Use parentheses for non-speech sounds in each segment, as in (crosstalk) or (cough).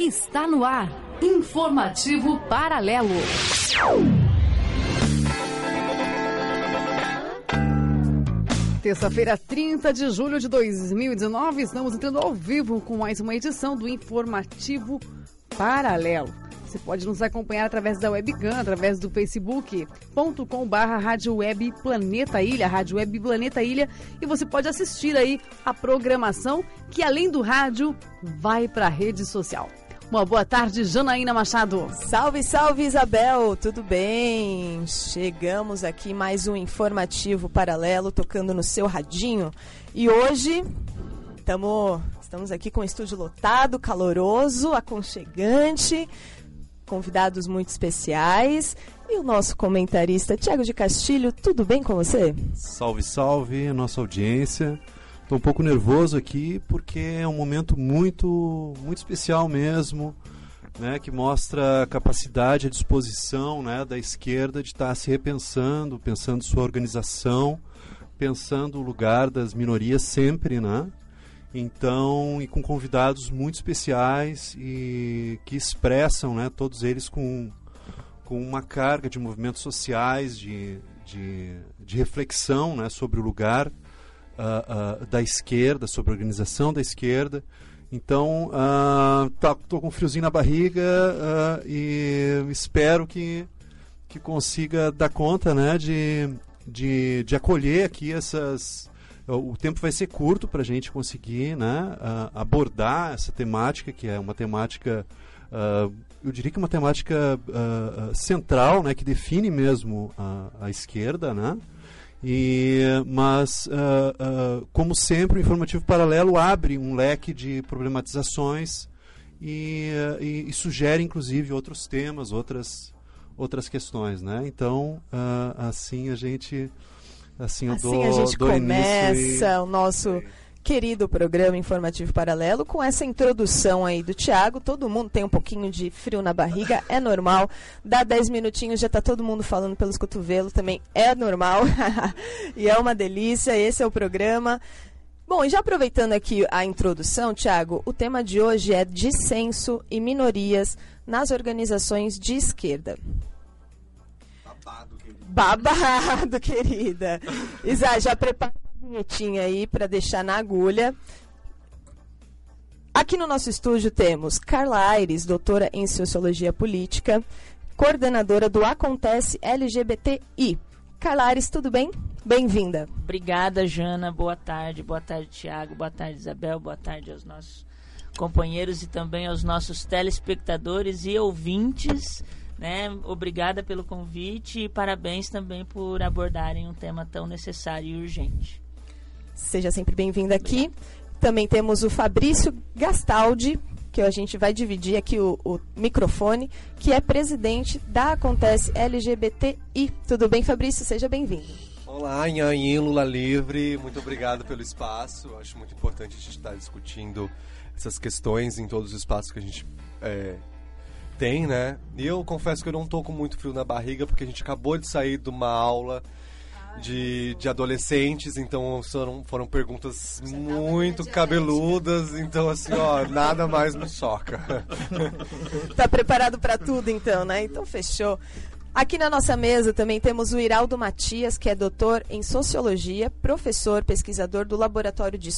Está no ar. Informativo Paralelo. Terça-feira, 30 de julho de 2019, estamos entrando ao vivo com mais uma edição do Informativo Paralelo. Você pode nos acompanhar através da webcam, através do facebook.com barra Rádio Web Planeta Ilha, Rádio Web Planeta Ilha, e você pode assistir aí a programação que além do rádio vai para a rede social. Uma boa tarde, Janaína Machado. Salve, salve, Isabel, tudo bem? Chegamos aqui mais um informativo paralelo tocando no seu radinho. E hoje tamo, estamos aqui com o estúdio lotado, caloroso, aconchegante, convidados muito especiais. E o nosso comentarista, Tiago de Castilho, tudo bem com você? Salve, salve, nossa audiência. Estou um pouco nervoso aqui porque é um momento muito, muito especial mesmo, né, que mostra a capacidade, a disposição né, da esquerda de estar tá se repensando, pensando sua organização, pensando o lugar das minorias sempre, né? Então, e com convidados muito especiais e que expressam, né, todos eles com, com uma carga de movimentos sociais, de, de, de reflexão né, sobre o lugar uh, uh, da esquerda, sobre a organização da esquerda. Então, uh, tá, tô com um friozinho na barriga uh, e espero que, que consiga dar conta né, de, de, de acolher aqui essas. O tempo vai ser curto para a gente conseguir né, uh, abordar essa temática, que é uma temática, eu diria que é uma temática central, né, que define mesmo a, a esquerda, né? E, mas, uh, uh, como sempre, o Informativo Paralelo abre um leque de problematizações e, uh, e, e sugere, inclusive, outros temas, outras, outras questões. Né? Então, assim a gente. Assim, eu assim dou, a gente começa e... o nosso querido programa Informativo Paralelo, com essa introdução aí do Tiago. Todo mundo tem um pouquinho de frio na barriga, é normal. Dá 10 minutinhos, já está todo mundo falando pelos cotovelos, também é normal. (laughs) e é uma delícia, esse é o programa. Bom, e já aproveitando aqui a introdução, Tiago, o tema de hoje é dissenso e minorias nas organizações de esquerda. Babado, (laughs) querida. Isa, já prepara vinhetinha aí para deixar na agulha. Aqui no nosso estúdio temos Carla Aires, doutora em Sociologia Política, coordenadora do Acontece LGBTI. Carla Aires, tudo bem? Bem-vinda. Obrigada, Jana. Boa tarde. Boa tarde, Tiago. Boa tarde, Isabel. Boa tarde aos nossos companheiros e também aos nossos telespectadores e ouvintes. Né? Obrigada pelo convite e parabéns também por abordarem um tema tão necessário e urgente. Seja sempre bem-vindo aqui. Também temos o Fabrício Gastaldi, que a gente vai dividir aqui o, o, microfone, que é presidente da Acontece LGBTI. Tudo bem, Fabrício? Seja bem-vindo. Olá, Inhaim, Lula Livre. Muito obrigado pelo espaço. Acho muito importante a gente estar discutindo essas questões em todos os espaços que a gente é, tem, né? E eu confesso que eu não tô com muito frio na barriga, porque a gente acabou de sair de uma aula de, de adolescentes, então foram, foram perguntas muito cabeludas, então assim, ó, (laughs) nada mais me choca. (laughs) tá preparado para tudo então, né? Então fechou. Aqui na nossa mesa também temos o Iraldo Matias, que é doutor em Sociologia, professor, pesquisador do Laboratório de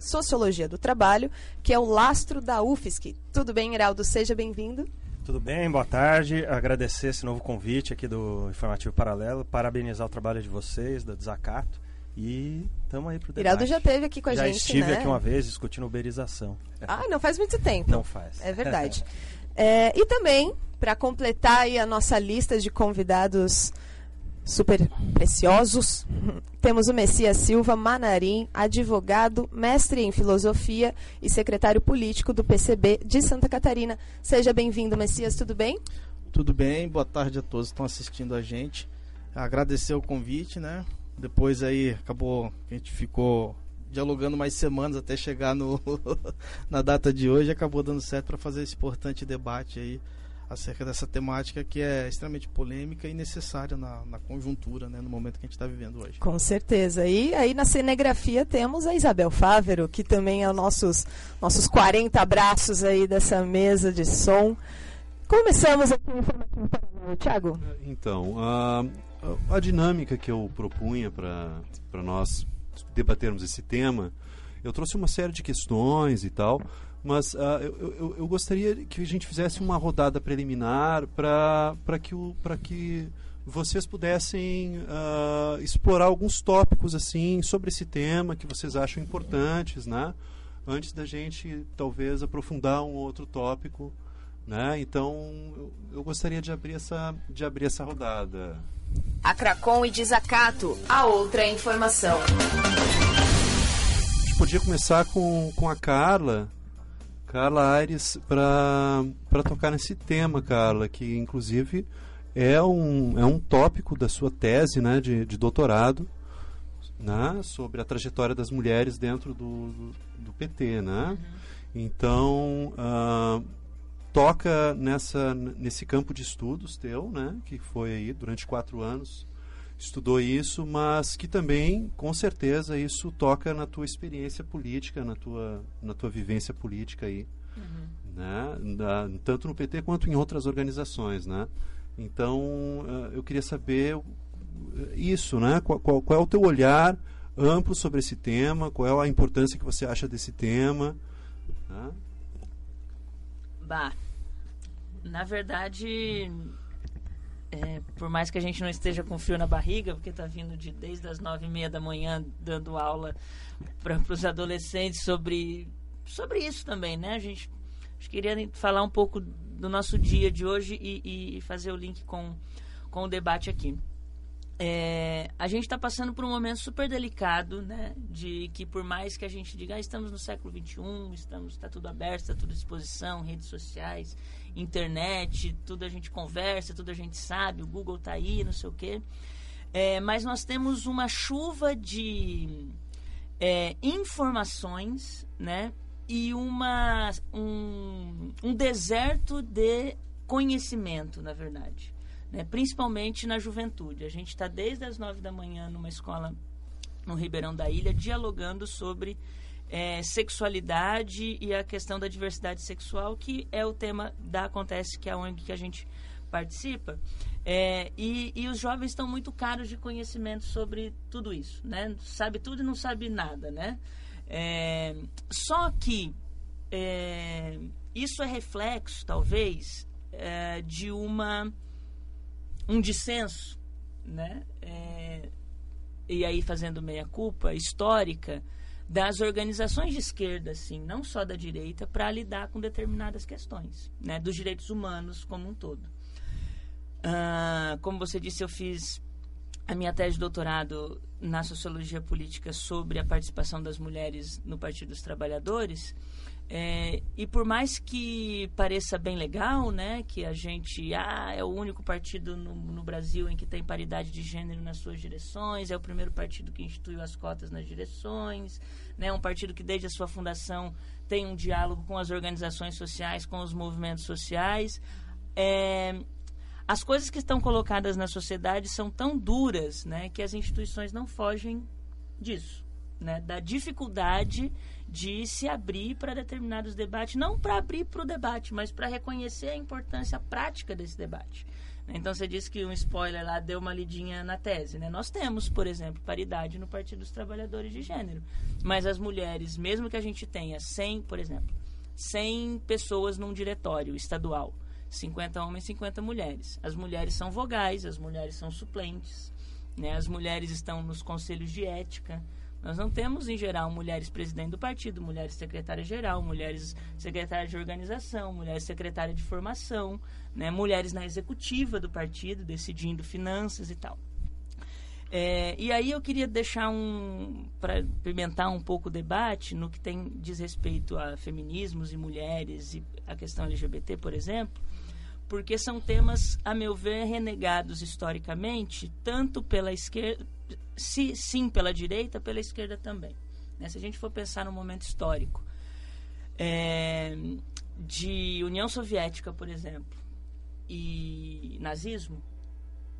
Sociologia do Trabalho, que é o lastro da UFSC. Tudo bem, Iraldo? Seja bem-vindo. Tudo bem, boa tarde. Agradecer esse novo convite aqui do Informativo Paralelo, parabenizar o trabalho de vocês, da Desacato. E estamos aí pro debate. Iraldo já esteve aqui com a já gente, estive né? aqui uma vez discutindo uberização. Ah, não faz muito tempo. Não faz. É verdade. é, e também, para completar aí a nossa lista de convidados super preciosos. Temos o Messias Silva Manarim, advogado, mestre em filosofia e secretário político do PCB de Santa Catarina. Seja bem-vindo, Messias, tudo bem? Tudo bem, boa tarde a todos que estão assistindo a gente. Agradecer o convite, né? Depois aí acabou, a gente ficou dialogando mais semanas até chegar no (laughs) na data de hoje, acabou dando certo para fazer esse importante debate aí acerca dessa temática que é extremamente polêmica e necessária na, na conjuntura, né, no momento que a gente está vivendo hoje. Com certeza. E aí na cinegrafia temos a Isabel Fávero, que também é o nossos, nossos 40 abraços aí dessa mesa de som. Começamos aqui o informativo para Tiago. Então, a, a dinâmica que eu propunha para nós debatermos esse tema, eu trouxe uma série de questões e tal, mas uh, eu, eu, eu, gostaria que a gente fizesse uma rodada preliminar para que, o, que vocês pudessem uh, explorar alguns tópicos assim sobre esse tema que vocês acham importantes, né? Antes da gente talvez aprofundar um outro tópico, né? Então eu, eu gostaria de abrir essa de abrir essa rodada. A Cracon e Desacato, a outra informação. A gente podia começar com, com a Carla, Carla Aires, para tocar nesse tema, Carla, que inclusive é um, é um tópico da sua tese né, de, de doutorado né, sobre a trajetória das mulheres dentro do, do, do PT. Né? Uhum. Então, uh, toca nessa, nesse campo de estudos teu, né, que foi aí durante quatro anos, estudou isso, mas que também, com certeza, isso toca na tua experiência política, na tua, na tua vivência política aí, uhum. né, da, tanto no PT quanto em outras organizações, né. Então, uh, eu queria saber isso, né, qual, qual, qual é o teu olhar amplo sobre esse tema, qual é a importância que você acha desse tema, né? Bah, na verdade, é, por mais que a gente não esteja com frio na barriga, porque está vindo de desde as nove e meia da manhã dando aula para os adolescentes sobre, sobre isso também, né? A gente, a gente queria falar um pouco do nosso dia de hoje e, e fazer o link com, com o debate aqui. É, a gente está passando por um momento super delicado, né? De que por mais que a gente diga, ah, estamos no século XXI, estamos, está tudo aberto, está tudo à disposição, redes sociais, internet, tudo a gente conversa, tudo a gente sabe, o Google está aí, não sei o quê. É, mas nós temos uma chuva de é, informações, né? E uma, um, um deserto de conhecimento, na verdade né, principalmente na juventude. A gente está desde as nove da manhã numa escola no Ribeirão da Ilha, dialogando sobre é, sexualidade e a questão da diversidade sexual, que é o tema da Acontece, que é a ONG que a gente participa. É, e, e, os jovens estão muito caros de conhecimento sobre tudo isso, né? Sabe tudo e não sabe nada, né? É, só que é, isso é reflexo, talvez, é, de uma um dissenso, né? É, e aí fazendo meia culpa histórica das organizações de esquerda, assim, não só da direita, para lidar com determinadas questões, né? Dos direitos humanos como um todo. Ah, como você disse, eu fiz a minha tese de doutorado na sociologia política sobre a participação das mulheres no Partido dos Trabalhadores. É, e por mais que pareça bem legal, né, que a gente ah, é o único partido no, no, Brasil em que tem paridade de gênero nas suas direções, é o primeiro partido que instituiu as cotas nas direções, né, um partido que desde a sua fundação tem um diálogo com as organizações sociais, com os movimentos sociais. É, as coisas que estão colocadas na sociedade são tão duras, né, que as instituições não fogem disso, né, da dificuldade de se abrir para determinados debates, não para abrir para o debate, mas para reconhecer a importância prática desse debate. Então você disse que um spoiler lá deu uma lidinha na tese, né? Nós temos, por exemplo, paridade no Partido dos Trabalhadores de Gênero, mas as mulheres, mesmo que a gente tenha 100, por exemplo, 100 pessoas num diretório estadual, 50 homens, 50 mulheres. As mulheres são vogais, as mulheres são suplentes, né? As mulheres estão nos conselhos de ética, nós não temos, em geral, mulheres presidente do partido, mulheres secretárias-geral, mulheres secretárias de organização, mulheres secretárias de formação, né, mulheres na executiva do partido, decidindo finanças e tal. É, e aí eu queria deixar um. para pimentar um pouco o debate no que tem diz respeito a feminismos e mulheres e a questão LGBT, por exemplo, porque são temas, a meu ver, renegados historicamente, tanto pela esquerda se, sim pela direita, pela esquerda também. Né? Se a gente for pensar no momento histórico é, de União Soviética, por exemplo, e nazismo,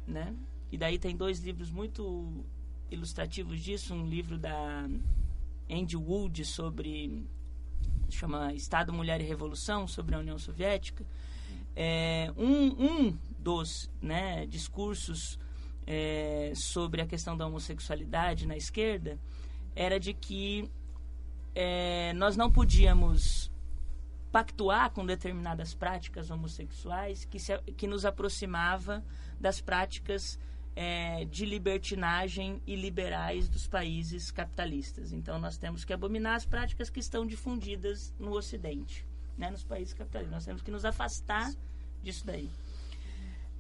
né? E daí tem dois livros muito ilustrativos disso, um livro da Andy Wood sobre chama Estado, Mulher e Revolução sobre a União Soviética. É, um, um dos né, discursos é, sobre a questão da homossexualidade na esquerda era de que é, nós não podíamos pactuar com determinadas práticas homossexuais que, se, que nos aproximava das práticas é, de libertinagem e liberais dos países capitalistas. Então, nós temos que abominar as práticas que estão difundidas no Ocidente, né, nos países capitalistas. Nós temos que nos afastar disso daí.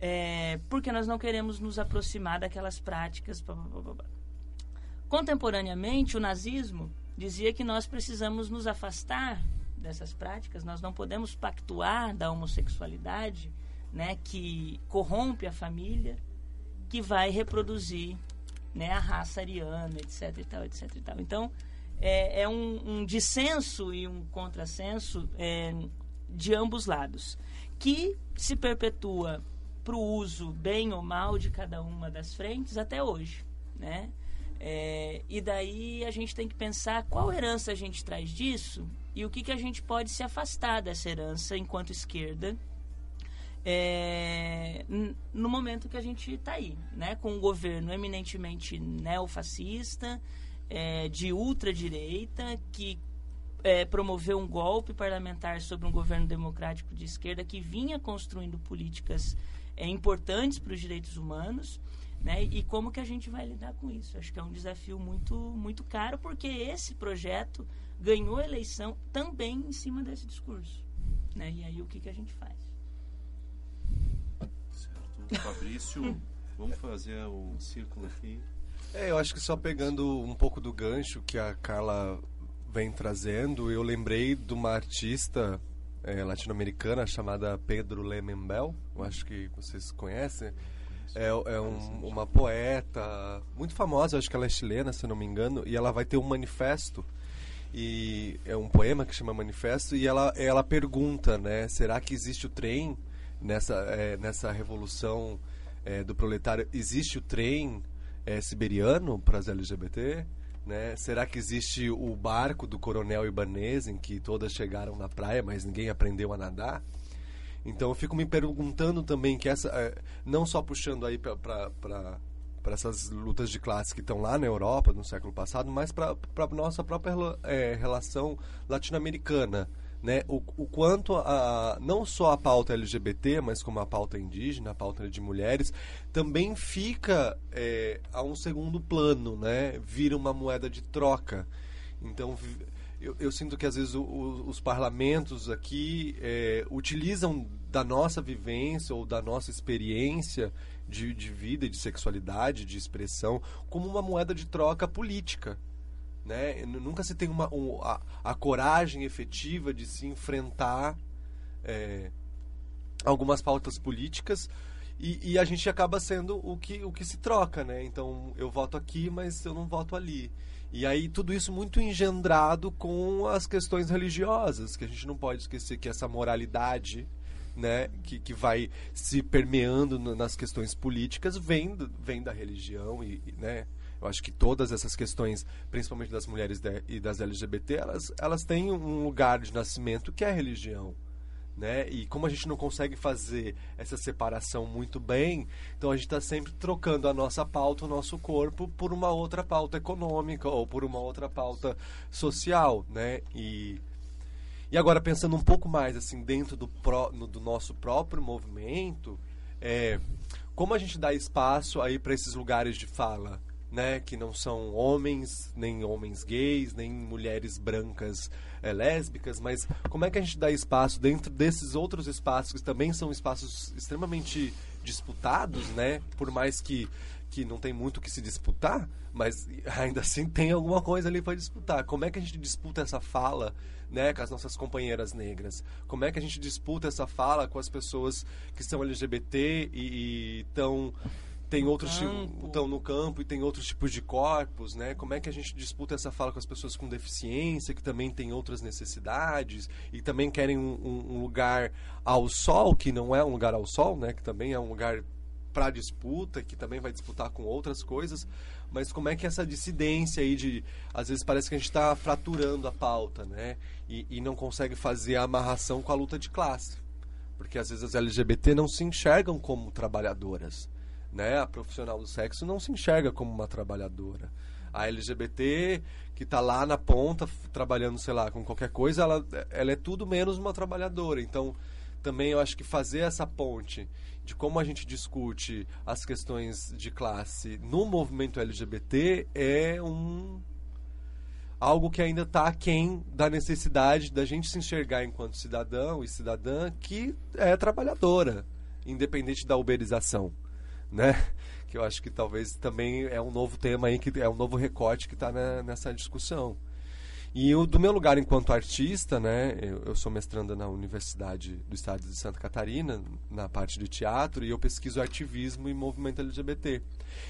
É, porque nós não queremos nos aproximar daquelas práticas. Blá, blá, blá, Contemporaneamente, o nazismo dizia que nós precisamos nos afastar dessas práticas, nós não podemos pactuar da homossexualidade, né, que corrompe a família, que vai reproduzir né, a raça ariana, etc e tal, etc e tal. Então, é, é um, um, dissenso e um contrassenso é, de ambos lados, que se perpetua para o uso bem ou mal de cada uma das frentes até hoje, né? É, e daí a gente tem que pensar qual herança a gente traz disso e o que, que a gente pode se afastar dessa herança enquanto esquerda é, no momento que a gente está aí, né, com um governo eminentemente neofascista, é, de ultradireita, que é, promoveu um golpe parlamentar sobre um governo democrático de esquerda que vinha construindo políticas é, importantes para os direitos humanos. Né? E como que a gente vai lidar com isso? Acho que é um desafio muito, muito caro, porque esse projeto ganhou eleição também em cima desse discurso. Né? E aí o que, que a gente faz? Fabrício, vamos fazer um círculo aqui. É, eu acho que só pegando um pouco do gancho que a Carla vem trazendo, eu lembrei de uma artista é, latino-americana chamada Pedro Lemembel, eu acho que vocês conhecem. É, é um, uma poeta muito famosa, acho que ela é chilena, se não me engano, e ela vai ter um manifesto e é um poema que chama Manifesto e ela ela pergunta, né, será que existe o trem nessa, é, nessa revolução é, do proletário, existe o trem é, siberiano para as LGBT? Né? Será que existe o barco do coronel Ibanez em que todas chegaram na praia, mas ninguém aprendeu a nadar? Então eu fico me perguntando também que essa, é, não só puxando aí para essas lutas de classe que estão lá na Europa no século passado, mas para a nossa própria é, relação latino-americana né, o, o quanto a, não só a pauta LGBT, mas como a pauta indígena, a pauta de mulheres, também fica é, a um segundo plano, né, vira uma moeda de troca. Então, eu, eu sinto que às vezes o, o, os parlamentos aqui é, utilizam da nossa vivência ou da nossa experiência de, de vida, de sexualidade, de expressão, como uma moeda de troca política né? Nunca se tem uma, um, a, a, coragem efetiva de se enfrentar é, algumas pautas políticas e, e, a gente acaba sendo o que, o que se troca, né? Então eu voto aqui, mas eu não voto ali. E aí tudo isso muito engendrado com as questões religiosas, que a gente não pode esquecer que essa moralidade né, que, que vai se permeando nas questões políticas vem, vem da religião e, né, eu acho que todas essas questões, principalmente das mulheres e das LGBT, elas, elas têm um lugar de nascimento que é a religião. Né? E como a gente não consegue fazer essa separação muito bem, então a gente está sempre trocando a nossa pauta, o nosso corpo, por uma outra pauta econômica ou por uma outra pauta social, né? E, e agora pensando um pouco mais assim dentro do, pro, no, do nosso próprio movimento, é, como a gente dá espaço aí para esses lugares de fala, né, que não são homens, nem homens gays, nem mulheres brancas é, lésbicas, mas como é que a gente dá espaço dentro desses outros espaços que também são espaços extremamente disputados, né, por mais que que não tem muito o que se disputar, mas ainda assim tem alguma coisa ali para disputar. Como é que a gente disputa essa fala, né, com as nossas companheiras negras? Como é que a gente disputa essa fala com as pessoas que são LGBT e estão tem outros campo. estão no campo e tem outros tipos de corpos, né? Como é que a gente disputa essa fala com as pessoas com deficiência, que também têm outras necessidades e também querem um, um- um lugar ao sol, que não é um lugar ao sol, né? Que também é um lugar para disputa, que também vai disputar com outras coisas. Mas como é que essa dissidência aí de... Às vezes parece que a gente está fraturando a pauta, né? E, e não consegue fazer a amarração com a luta de classe. Porque às vezes as LGBT não se enxergam como trabalhadoras né? A profissional do sexo não se enxerga como uma trabalhadora. A LGBT que está lá na ponta trabalhando, sei lá, com qualquer coisa, ela, ela é tudo menos uma trabalhadora. Então, também eu acho que fazer essa ponte de como a gente discute as questões de classe no movimento LGBT é um algo que ainda está aquém da necessidade da gente se enxergar enquanto cidadão e cidadã que é trabalhadora, independente da uberização né? (laughs) Que eu acho que talvez também é um novo tema aí, que é um novo recorte que está nessa discussão. E o, do meu lugar enquanto artista, né? Eu, eu sou mestranda na Universidade do Estado de Santa Catarina, na parte de teatro, e eu pesquiso ativismo e movimento LGBT.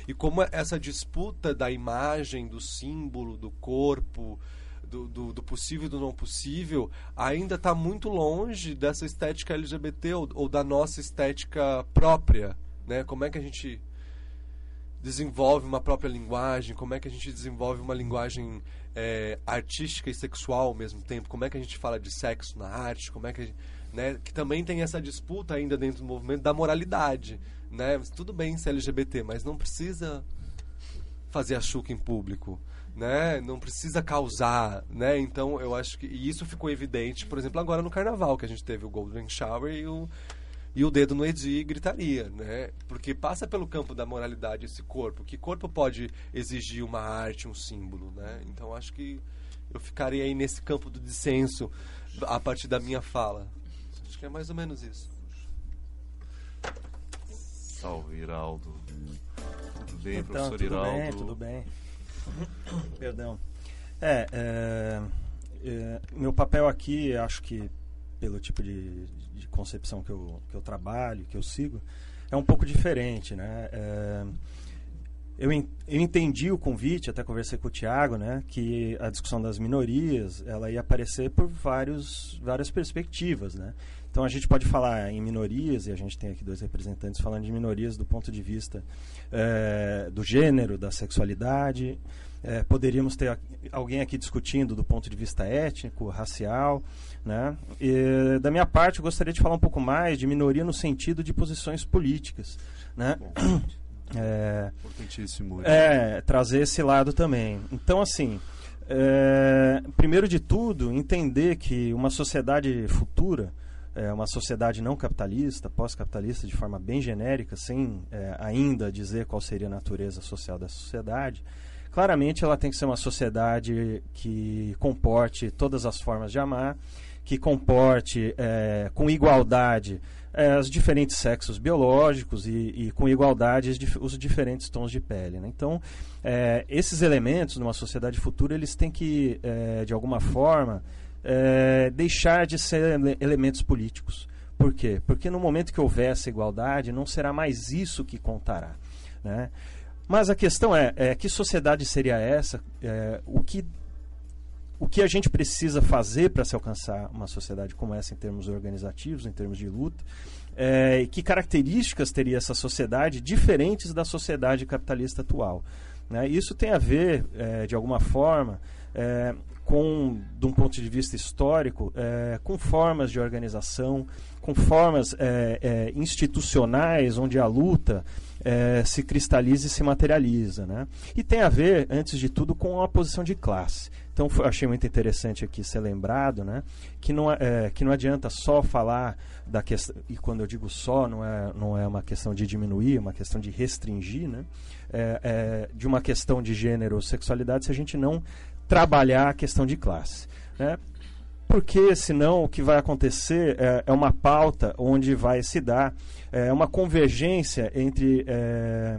E como essa disputa da imagem, do símbolo, do corpo, do, do, do possível e do não possível, ainda está muito longe dessa estética LGBT ou, ou da nossa estética própria, né? Como é que a gente desenvolve uma própria linguagem? Como é que a gente desenvolve uma linguagem é, artística e sexual ao mesmo tempo? Como é que a gente fala de sexo na arte? Como é que gente, né? Que também tem essa disputa ainda dentro do movimento da moralidade, né? Tudo bem ser LGBT, mas não precisa fazer a chuca em público. Né? Não precisa causar, né? Então eu acho que e isso ficou evidente, por exemplo, agora no carnaval que a gente teve o Golden Shower e o e o dedo no Edi e gritaria, né? Porque passa pelo campo da moralidade esse corpo. Que corpo pode exigir uma arte, um símbolo, né? Então acho que eu ficaria aí nesse campo do dissenso a partir da minha fala. Acho que é mais ou menos isso. Salve, Iraldo. Tudo bem, Então, professor tudo Iraldo? bem, tudo bem. (coughs) Perdão. É, é, é, meu papel aqui, acho que pelo tipo de, de concepção que eu, que eu trabalho, que eu sigo, é um pouco diferente, né? É, eu, en- eu entendi o convite, até conversei com o Tiago, né, que a discussão das minorias ela ia aparecer por vários, várias perspectivas, né? Então a gente pode falar em minorias e a gente tem aqui dois representantes falando de minorias do ponto de vista eh, do gênero, da sexualidade. Eh, poderíamos ter alguém aqui discutindo do ponto de vista étnico, racial, né? E, da minha parte, eu gostaria de falar um pouco mais de minoria no sentido de posições políticas, né? (clears throat) É, Importantíssimo. é, trazer esse lado também. Então, assim, é, primeiro de tudo, entender que uma sociedade futura, é, uma sociedade não capitalista, pós-capitalista, de forma bem genérica, sem é, ainda dizer qual seria a natureza social dessa sociedade, claramente ela tem que ser uma sociedade que comporte todas as formas de amar, que comporte é, com igualdade é, os diferentes sexos biológicos e, e com igualdade os, dif- os diferentes tons de pele. né? Então, é, esses elementos numa sociedade futura eles têm que, é, de alguma forma, é, deixar de ser ele- elementos políticos. Por quê? Porque no momento que houver essa igualdade, não será mais isso que contará. Né? Mas a questão é, é, que sociedade seria essa? É, o que o que a gente precisa fazer para se alcançar uma sociedade como essa em termos organizativos, em termos de luta, é, que características teria essa sociedade diferentes da sociedade capitalista atual. né? Isso tem a ver, é, de alguma forma, é, com, de um ponto de vista histórico, é, com formas de organização, com formas é, é, institucionais onde a luta é, se cristaliza e se materializa. Né? E tem a ver, antes de tudo, com a posição de classe. Então, foi- achei muito interessante aqui ser lembrado né, que, não, é, que não adianta só falar da questão, e quando eu digo só, não é, não é uma questão de diminuir, é uma questão de restringir, né, é, é, de uma questão de gênero ou sexualidade, se a gente não trabalhar a questão de classe. Né? Porque senão o que vai acontecer é, é uma pauta onde vai se dar é, uma convergência entre é,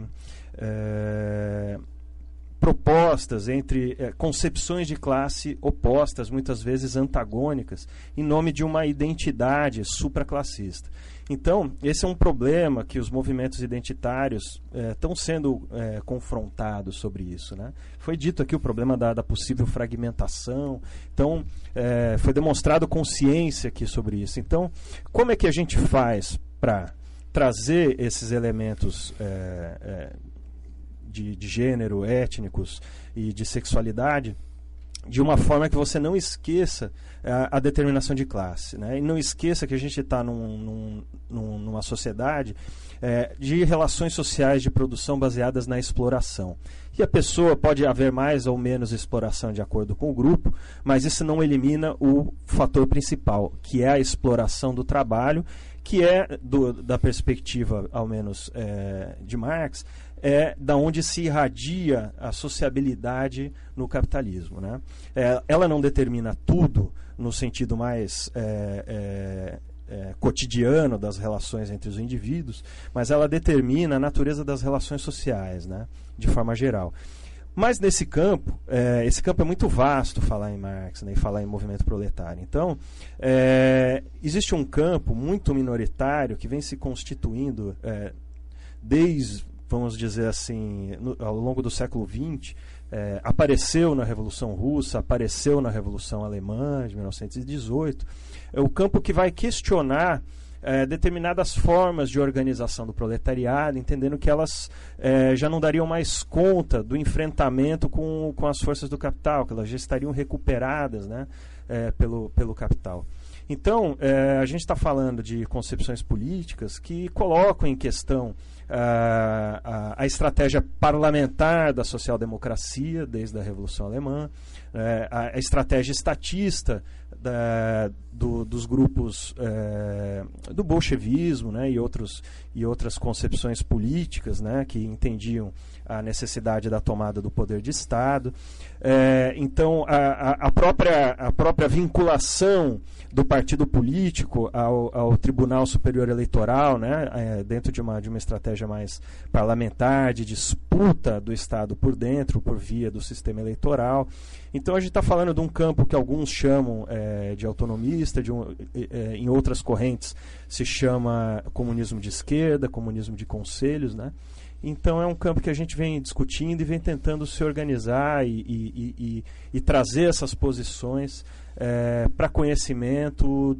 é, propostas, entre eh, concepções de classe opostas, muitas vezes antagônicas, em nome de uma identidade supraclassista. Então, esse é um problema que os movimentos identitários estão eh, sendo eh, confrontados sobre isso. Né? Foi dito aqui o problema da, da possível fragmentação. Então, eh, foi demonstrado consciência aqui sobre isso. Então, como é que a gente faz para trazer esses elementos de, de gênero, étnicos e de sexualidade de uma forma que você não esqueça a, a determinação de classe. Né? E não esqueça que a gente está num, num, numa sociedade é, de relações sociais de produção baseadas na exploração. E a pessoa pode haver mais ou menos exploração de acordo com o grupo, mas isso não elimina o fator principal, que é a exploração do trabalho, que é, do, da perspectiva, ao menos, é, de Marx, é da onde se irradia a sociabilidade no capitalismo. Né? É, ela não determina tudo no sentido mais é, é, é, cotidiano das relações entre os indivíduos, mas ela determina a natureza das relações sociais, né? de forma geral. Mas nesse campo, é, esse campo é muito vasto falar em Marx né, e falar em movimento proletário. Então, é, existe um campo muito minoritário que vem se constituindo é, desde vamos dizer assim, no, ao longo do século XX, é, apareceu na Revolução Russa, apareceu na Revolução Alemã de 1918, é o campo que vai questionar é, determinadas formas de organização do proletariado, entendendo que elas é, já não dariam mais conta do enfrentamento com, com as forças do capital, que elas já estariam recuperadas né, é, pelo, pelo capital. Então, é, a gente está falando de concepções políticas que colocam em questão a, a, estratégia parlamentar da social-democracia, desde a Revolução Alemã, é, a, a, estratégia estatista da, do, dos grupos é, do bolchevismo né, e, outros, e outras concepções políticas né, que entendiam a necessidade da tomada do poder de Estado. É, então, a, a, própria, a própria vinculação do partido político ao, ao Tribunal Superior Eleitoral, né, é, dentro de uma, de uma estratégia mais parlamentar, de disputa do Estado por dentro, por via do sistema eleitoral. Então, a gente está falando de um campo que alguns chamam é, de autonomista, de um, é, em outras correntes se chama comunismo de esquerda, comunismo de conselhos, né? Então é um campo que a gente vem discutindo e vem tentando se organizar e, e, e, e trazer essas posições é, para conhecimento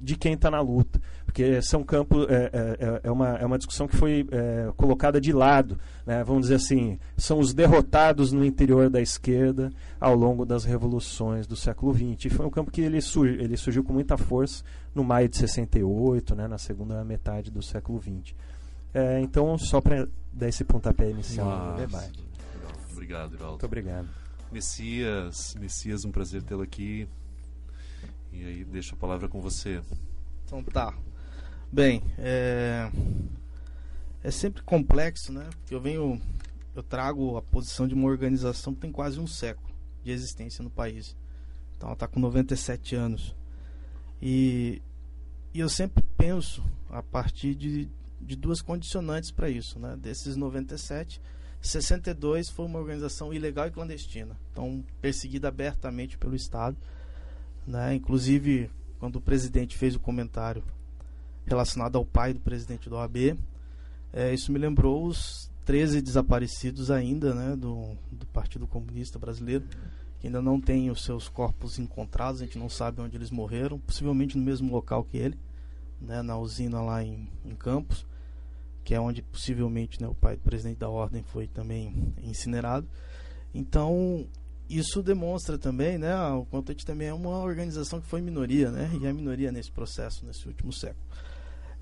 de quem está na luta. Porque são campos, é, é, é, uma, é uma discussão que foi é, colocada de lado. Né? Vamos dizer assim, são os derrotados no interior da esquerda ao longo das revoluções do século XX. E foi um campo que ele, surgiu, ele surgiu com muita força no maio de 68, né? na segunda metade do século XX. É, então, só para dar esse pontapé inicial no debate. Legal. Obrigado, Iraldo. Muito obrigado. Messias, Messias, um prazer tê-lo aqui. E aí, deixo a palavra com você. Então tá. Bem, é, é sempre complexo, né? Porque eu venho, eu trago a posição de uma organização que tem quase um século de existência no país. Então ela está com 97 anos. E, e eu sempre penso a partir de de duas condicionantes para isso. Né? Desses 97, 62 foi uma organização ilegal e clandestina, então perseguida abertamente pelo Estado. Né? Inclusive, quando o presidente fez o comentário relacionado ao pai do presidente do OAB, é, isso me lembrou os 13 desaparecidos ainda né, do, do Partido Comunista Brasileiro, que ainda não têm os seus corpos encontrados, a gente não sabe onde eles morreram, possivelmente no mesmo local que ele, né, na usina lá em, em Campos que é onde possivelmente né, o pai do presidente da ordem foi também incinerado. Então, isso demonstra também né, o quanto a gente também é uma organização que foi minoria, né, e é minoria nesse processo, nesse último século.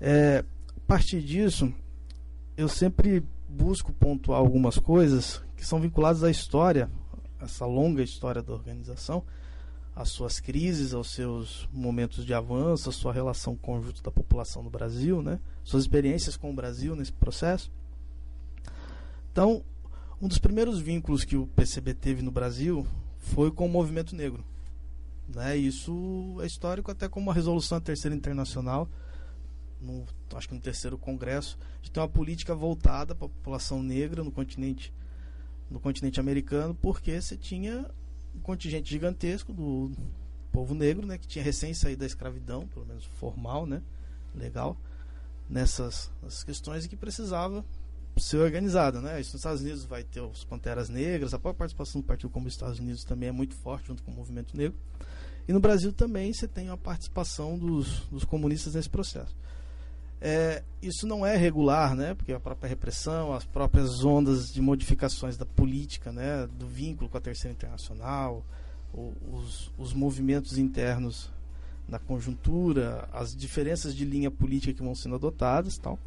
É, a partir disso, eu sempre busco pontuar algumas coisas que são vinculadas à história, essa longa história da organização, às suas crises, aos seus momentos de avanço, a sua relação com o conjunto da população do Brasil, né? suas experiências com o Brasil nesse processo. Então, um dos primeiros vínculos que o PCB teve no Brasil foi com o movimento negro. Né? Isso é histórico até como a resolução da Terceira Internacional, no, acho que no terceiro congresso, de ter uma política voltada para a população negra no continente no continente americano, porque você tinha um contingente gigantesco do povo negro, né, que tinha recém saído da escravidão, pelo menos formal, né, legal, nessas, nessas questões e que precisava ser organizada, né? Isso nos Estados Unidos vai ter os Panteras Negras, a própria participação do Partido como Estados Unidos também é muito forte junto com o movimento negro. E no Brasil também você tem a participação dos, dos comunistas nesse processo. É, isso não é regular, né? Porque a própria repressão, as próprias ondas de modificações da política, né? Do vínculo com a Terceira Internacional, o, os, os movimentos internos na conjuntura, as diferenças de linha política que vão sendo adotadas, tal,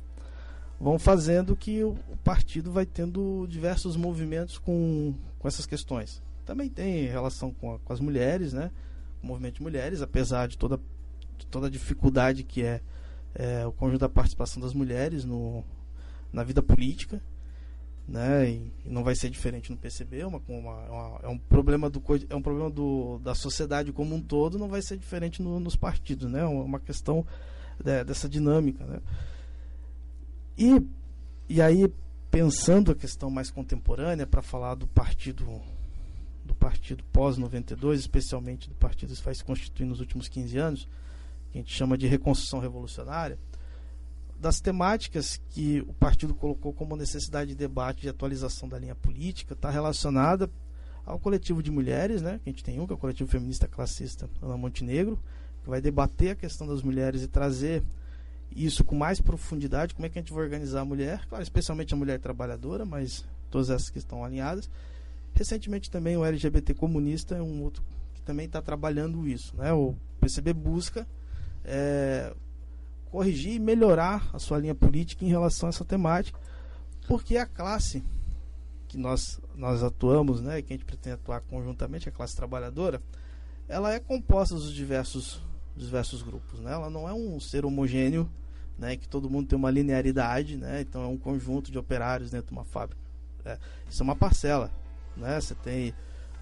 vão fazendo que o, o partido vai tendo diversos movimentos com, com essas questões. Também tem relação com, a, com as mulheres, né? O movimento de mulheres, apesar de toda, de toda a dificuldade que é é, o conjunto da participação das mulheres no, na vida política, né? E, não vai ser diferente no PCB, é uma, uma, uma, é um problema do é um problema do, da sociedade como um todo, não vai ser diferente no, nos partidos, né? É uma questão de, dessa dinâmica, né? E e aí pensando a questão mais contemporânea para falar do partido do partido pós 92, especialmente do partido que vai se constituir nos últimos 15 anos, que a gente chama de reconstrução revolucionária, das temáticas que o partido colocou como necessidade de debate de atualização da linha política está relacionada ao coletivo de mulheres, né? Que a gente tem um, que é o coletivo feminista classista Ana Montenegro, que vai debater a questão das mulheres e trazer isso com mais profundidade, como é que a gente vai organizar a mulher, claro, especialmente a mulher trabalhadora, mas todas essas que estão alinhadas. Recentemente também o LGBT comunista é um outro que também está trabalhando isso, né? O PCB busca é, corrigir e melhorar a sua linha política em relação a essa temática, porque a classe que nós, nós atuamos, né, que a gente pretende atuar conjuntamente, a classe trabalhadora, ela é composta dos diversos, diversos grupos. Né? Ela não é um ser homogêneo, né, que todo mundo tem uma linearidade, né, então é um conjunto de operários dentro de uma fábrica. É, isso é uma parcela. Né? Você tem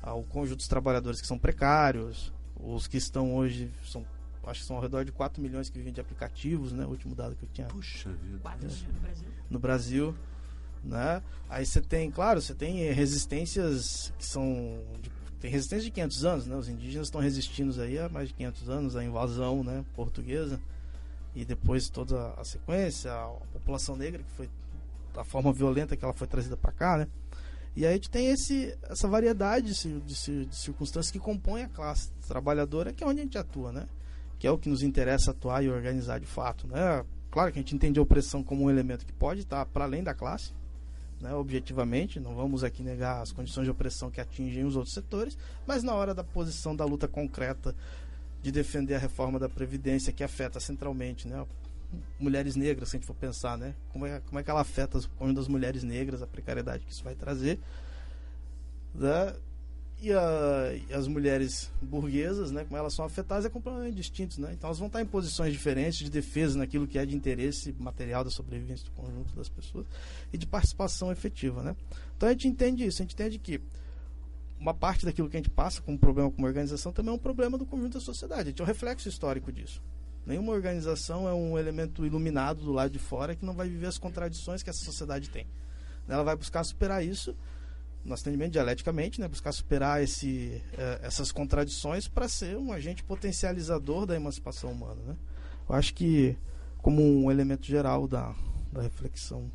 ah, o conjunto dos trabalhadores que são precários, os que estão hoje são acho que são ao redor de 4 milhões que vivem de aplicativos, né? O último dado que eu tinha. Puxa vida. Quatro no Brasil. No Brasil, né? Aí você tem, claro, você tem resistências que são de, tem resistência de 500 anos, né? Os indígenas estão resistindo aí há mais de 500 anos à invasão, né, portuguesa. E depois toda a sequência, a população negra que foi da forma violenta que ela foi trazida para cá, né? E aí a gente tem esse, essa variedade de, de, de, circunstâncias que compõem a classe trabalhadora, que é onde a gente atua, né? Que é o que nos interessa atuar e organizar de fato. Né? Claro que a gente entende a opressão como um elemento que pode estar para além da classe, né, objetivamente, não vamos aqui negar as condições de opressão que atingem os outros setores, mas na hora da posição da luta concreta de defender a reforma da Previdência que afeta centralmente né, mulheres negras, se a gente for pensar, né, como, é, como é que ela afeta conjunto das mulheres negras, a precariedade que isso vai trazer. Né, e, a, e, as mulheres burguesas, né, como elas são afetadas, é completamente distinto. Né? Então elas vão estar em posições diferentes de defesa naquilo que é de interesse material da sobrevivência do conjunto das pessoas e de participação efetiva. Né? Então a gente entende isso, a gente entende que uma parte daquilo que a gente passa como problema como organização também é um problema do conjunto da sociedade. A gente é um reflexo histórico disso. Nenhuma organização é um elemento iluminado do lado de fora que não vai viver as contradições que essa sociedade tem. Ela vai buscar superar isso nosso entendimento dialeticamente, né, buscar superar esse, eh, essas contradições para ser um agente potencializador da emancipação humana. Né? Eu acho que, como um elemento geral da, da reflexão,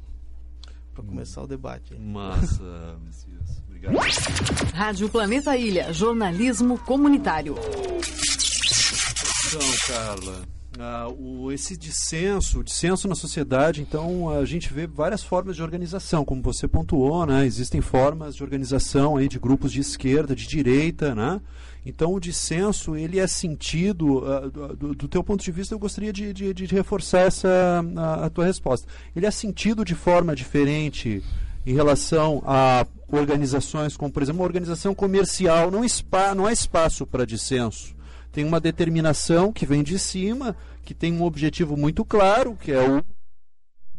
para hum. começar o debate. Massa, (laughs) Messias. Obrigado. Rádio Planeta Ilha, jornalismo comunitário. Então, Carla. Uh, o, esse dissenso, o dissenso na sociedade, então a gente vê várias formas de organização, como você pontuou, né? Existem formas de organização aí de grupos de esquerda, de direita, né? Então o dissenso ele é sentido uh, do, do, teu ponto de vista. Eu gostaria de, de, de reforçar essa a, a, tua resposta. Ele é sentido de forma diferente em relação a organizações como, por exemplo, uma organização comercial. Não, spa, não há espaço para dissenso tem uma determinação que vem de cima, que tem um objetivo muito claro, que é o.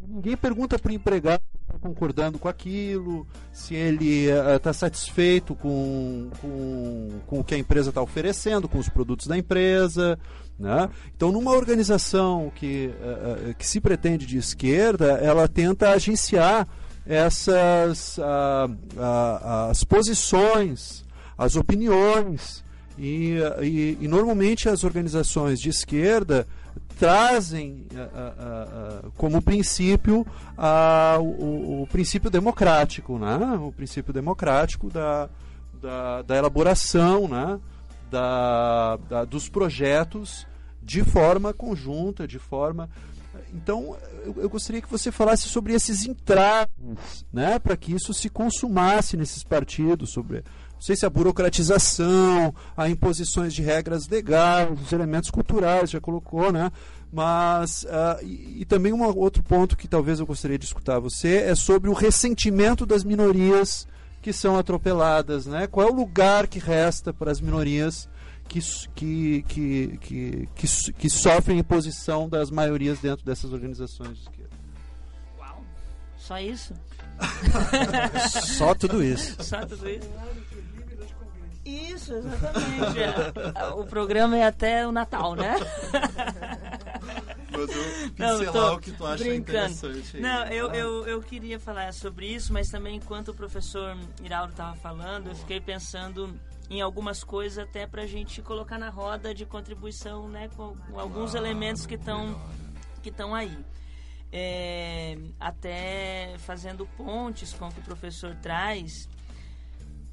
Ninguém pergunta para o empregado se está concordando com aquilo, se ele está uh, satisfeito com, com, com o que a empresa está oferecendo, com os produtos da empresa. Né? Então, numa organização que, uh, que se pretende de esquerda, ela tenta agenciar essas ah, ah, as posições, as opiniões e, e, e normalmente as organizações de esquerda trazem como princípio o, o, princípio democrático, né? o princípio democrático da, da, da elaboração né? da, da, dos projetos de forma conjunta, de forma. Então, eu, eu gostaria que você falasse sobre esses entraves, né? para que isso se consumasse nesses partidos, sobre não sei se a burocratização, a imposições de regras legais, os elementos culturais, já colocou, né? Mas, uh, e, e, também um outro ponto que talvez eu gostaria de escutar você é sobre o ressentimento das minorias que são atropeladas, né? Qual é o lugar que resta para as minorias que, que, que, que, que, que sofrem imposição das maiorias dentro dessas organizações de esquerda? Uau! Só isso? (laughs) Só tudo isso. Só tudo isso. Isso, exatamente. O programa é até o Natal, né? Não, o que tu acha brincando. interessante. Não, eu, eu, eu queria falar sobre isso, mas também enquanto o professor Iraldo estava falando, eu fiquei pensando em algumas coisas até para a gente colocar na roda de contribuição, né, com, com alguns ah, elementos que estão que estão aí. É, até fazendo pontes com o que o professor traz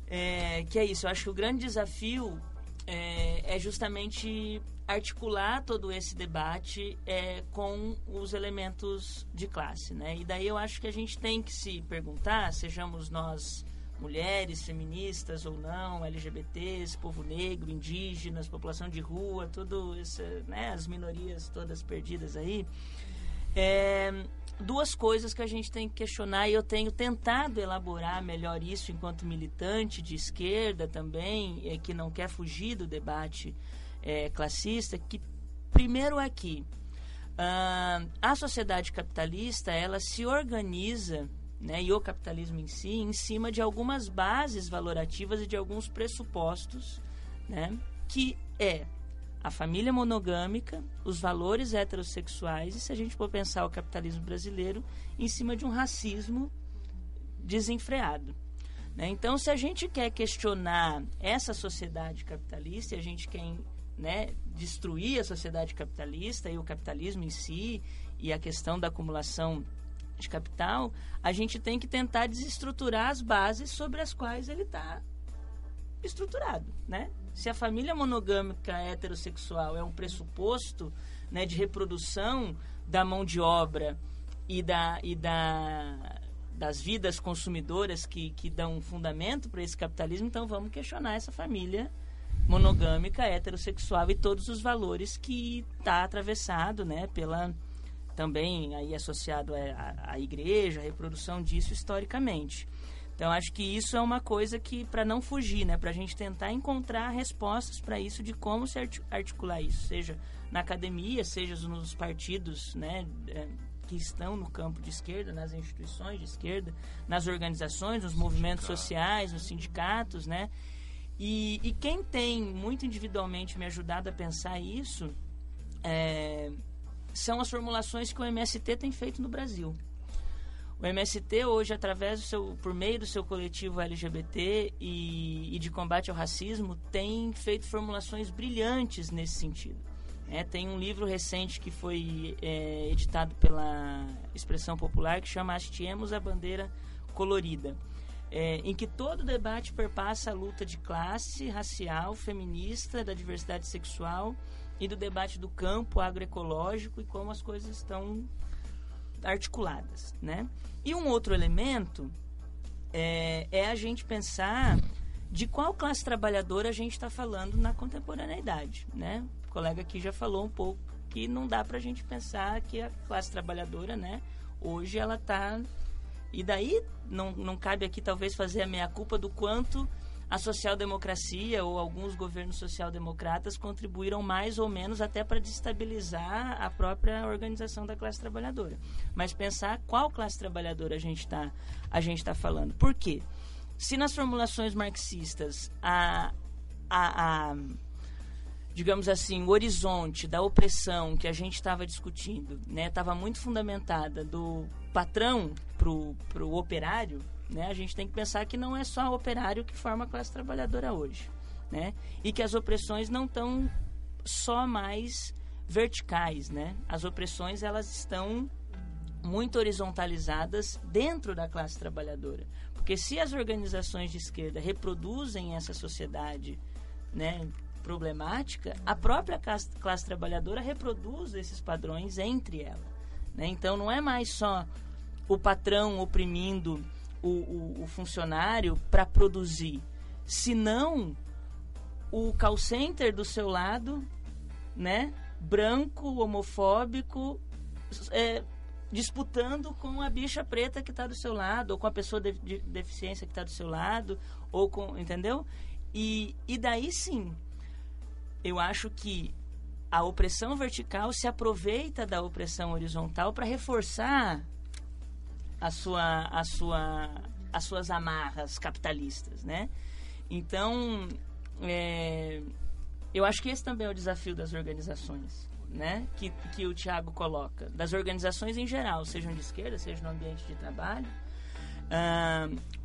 é, que é isso, eu acho que o grande desafio é, é justamente articular todo esse debate é, com os elementos de classe, né? E daí eu acho que a gente tem que se perguntar, sejamos nós mulheres, feministas ou não, LGBTs, povo negro, indígenas, população de rua, tudo isso, né? As minorias todas perdidas aí. É, duas coisas que a gente tem que questionar e eu tenho tentado elaborar melhor isso enquanto militante de esquerda também, é, que não quer fugir do debate é, classista, que primeiro é que uh, a sociedade capitalista ela se organiza né, e o capitalismo em si em cima de algumas bases valorativas e de alguns pressupostos né, que é a família monogâmica, os valores heterossexuais, e se a gente for pensar o capitalismo brasileiro em cima de um racismo desenfreado. Né? Então, se a gente quer questionar essa sociedade capitalista, a gente quer né, destruir a sociedade capitalista e o capitalismo em si, e a questão da acumulação de capital, a gente tem que tentar desestruturar as bases sobre as quais ele está estruturado, né? Se a família monogâmica heterossexual é um pressuposto né, de reprodução da mão de obra e, da, e da, das vidas consumidoras que, que dão fundamento para esse capitalismo, então vamos questionar essa família monogâmica heterossexual e todos os valores que está atravessado né, pela também aí associado à, à igreja, a reprodução disso historicamente. Então acho que isso é uma coisa que para não fugir, né, para a gente tentar encontrar respostas para isso de como se articular isso, seja na academia, seja nos partidos, né, é, que estão no campo de esquerda, nas instituições de esquerda, nas organizações, nos movimentos sociais, nos sindicatos, né? E, e quem tem muito individualmente me ajudado a pensar isso é, são as formulações que o MST tem feito no Brasil. O MST hoje, através do seu, por meio do seu coletivo LGBT e, e de combate ao racismo, tem feito formulações brilhantes nesse sentido. É, tem um livro recente que foi é, editado pela Expressão Popular que chama Hasteemos a Bandeira Colorida, é, em que todo o debate perpassa a luta de classe, racial, feminista, da diversidade sexual e do debate do campo agroecológico e como as coisas estão articuladas, né? E um outro elemento é, é a gente pensar de qual classe trabalhadora a gente está falando na contemporaneidade, né? O colega aqui já falou um pouco que não dá para a gente pensar que a classe trabalhadora, né? Hoje ela está e daí não, não cabe aqui talvez fazer a meia culpa do quanto a social-democracia ou alguns governos social-democratas contribuíram mais ou menos até para destabilizar a própria organização da classe trabalhadora. Mas pensar qual classe trabalhadora a gente está está falando. Por quê? Se nas formulações marxistas a, a, a digamos assim, o horizonte da opressão que a gente estava discutindo, né, estava muito fundamentada do patrão pro pro operário, né, a gente tem que pensar que não é só o operário que forma a classe trabalhadora hoje, né, e que as opressões não estão só mais verticais, né, as opressões elas estão muito horizontalizadas dentro da classe trabalhadora, porque se as organizações de esquerda reproduzem essa sociedade, né, problemática, a própria classe, classe trabalhadora reproduz esses padrões entre ela. Né? Então não é mais só o patrão oprimindo o, o, o funcionário para produzir, senão o call center do seu lado, né, branco, homofóbico, é, disputando com a bicha preta que está do seu lado, ou com a pessoa de, de deficiência que está do seu lado, ou com, entendeu? E, e daí sim, eu acho que a opressão vertical se aproveita da opressão horizontal para reforçar a sua, a sua, as suas amarras capitalistas, né? Então, é, eu acho que esse também é o desafio das organizações, né? Que, que o Tiago coloca. Das organizações em geral, sejam de esquerda, seja no ambiente de trabalho.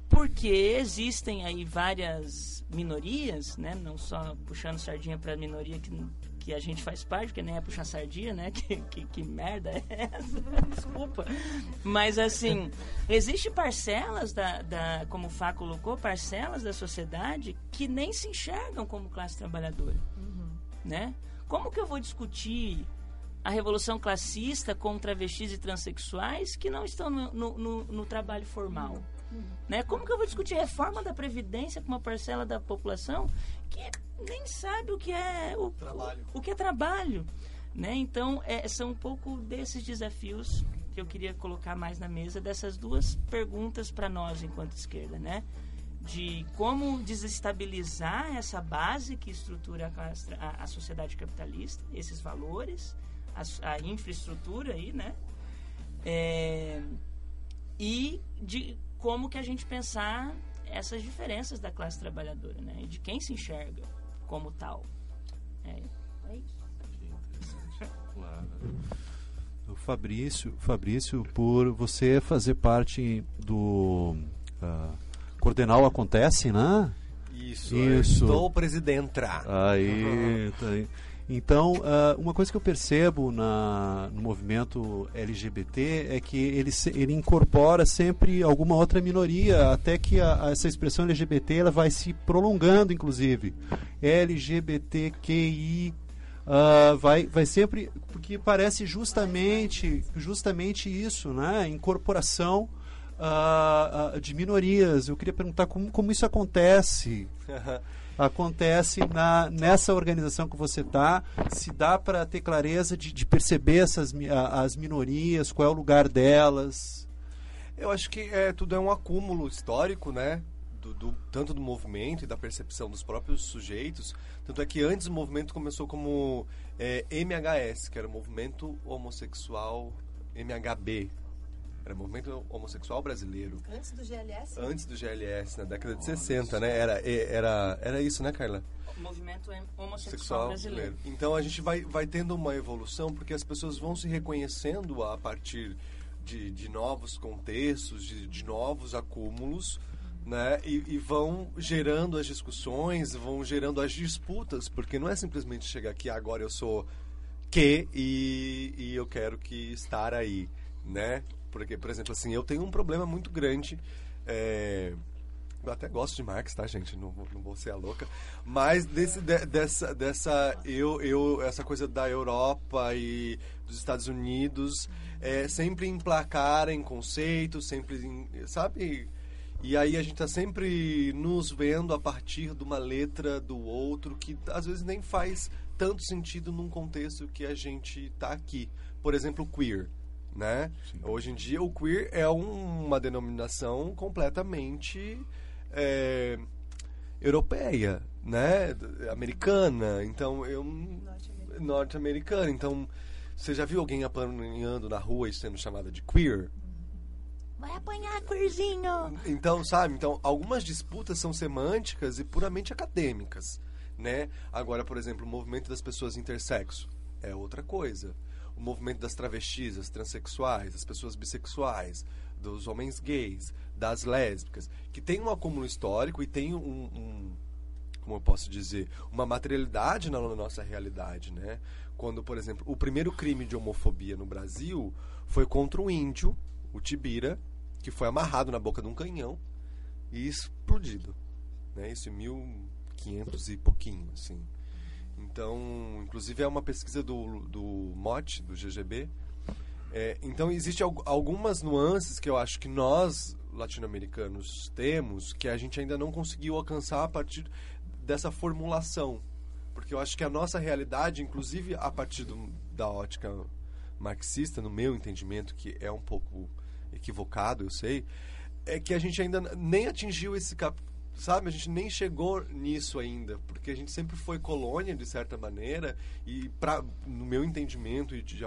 Porque existem aí várias minorias, né? Não só puxando sardinha para a minoria que, que a gente faz parte, que nem é puxar sardinha, né? (laughs) Que, que, que merda é essa? (laughs) Desculpa. Mas, assim, existe parcelas da, da, como o Fá colocou, parcelas da sociedade que nem se enxergam como classe trabalhadora, né? Como que eu vou discutir a revolução classista com travestis e transexuais que não estão no, no, no, no trabalho formal? Né? Como que eu vou discutir reforma da Previdência com uma parcela da população que nem sabe o que é o, Trabalho. o, o que é trabalho? Né? Então, é, são um pouco desses desafios que eu queria colocar mais na mesa, dessas duas perguntas para nós enquanto esquerda, né? De como desestabilizar essa base que estrutura a, a- sociedade capitalista, esses valores, a, a infraestrutura aí, né? É, e de como que a gente pensar essas diferenças da classe trabalhadora, né? De quem se enxerga como tal. É, é isso. O Fabrício, Fabrício, por você fazer parte do ah, Coordenal Acontece, né? Isso. Isso. Eu estou presidentra. Aí, tá aí. Então, ah, uma coisa que eu percebo na, no movimento LGBT é que ele, ele incorpora sempre alguma outra minoria, até que a- a- essa expressão LGBT ela vai se prolongando, inclusive. LGBTQI ah, vai, vai sempre porque parece justamente justamente isso, né? Incorporação ah, de minorias. Eu queria perguntar como, como isso acontece (laughs) acontece na, nessa organização que você está, se dá para ter clareza de, de perceber essas as minorias, qual é o lugar delas. Eu acho que é, tudo é um acúmulo histórico, né? Do, do- tanto do movimento e da percepção dos próprios sujeitos. Tanto é que antes o movimento começou como é, MHS, que era o Movimento Homossexual MHB. Era o Movimento Homossexual Brasileiro. Antes do GLS? Antes do GLS, na década de 60, né? Era, era, era isso, né, Carla? O movimento homossexual sexual brasileiro. brasileiro. Então a gente vai, vai tendo uma evolução porque as pessoas vão se reconhecendo a partir de, de novos contextos, de, de novos acúmulos, né? E, e vão gerando as discussões, vão gerando as disputas, porque não é simplesmente chegar aqui agora eu sou que e, e eu quero que estar aí, né? Porque, por exemplo, assim, eu tenho um problema muito grande. é, eu até gosto de Marx, tá, gente? Não, não vou ser a louca. Mas desse, de- dessa, dessa, eu, eu, essa coisa da Europa e dos Estados Unidos, é, sempre emplacarem conceitos, sempre, em- sabe? E aí a gente tá sempre nos vendo a partir de uma letra do outro que às vezes nem faz tanto sentido num contexto que a gente tá aqui. Por exemplo, queer, né? Hoje em dia o queer é um- uma denominação completamente é, europeia, né? Americana. Então eu norte-americana. Então você já viu alguém apanhando na rua e sendo chamada de queer? Vai apanhar, queerzinho! Então, sabe? Então, algumas disputas são semânticas e puramente acadêmicas. né? Agora, por exemplo, o movimento das pessoas intersexo é outra coisa. O movimento das travestis, das transexuais, das pessoas bissexuais, dos homens gays, das lésbicas, que tem um acúmulo histórico e tem um, um como eu posso dizer, uma materialidade na nossa realidade, né? Quando, por exemplo, o primeiro crime de homofobia no Brasil foi contra um índio, o Tibira, que foi amarrado na boca de um canhão e explodido, né? Isso em 1500 e pouquinho, assim. Então, inclusive é uma pesquisa do, do MOT, do GGB. É, então, existem algumas nuances que eu acho que nós, latino-americanos, temos que a gente ainda não conseguiu alcançar a partir dessa formulação. Porque eu acho que a nossa realidade, inclusive a partir do, da ótica marxista, no meu entendimento, que é um pouco equivocado, eu sei, é que a gente ainda nem atingiu esse cap sabe? A gente nem chegou nisso ainda, porque a gente sempre foi colônia, de certa maneira, e pra, no meu entendimento e de, de,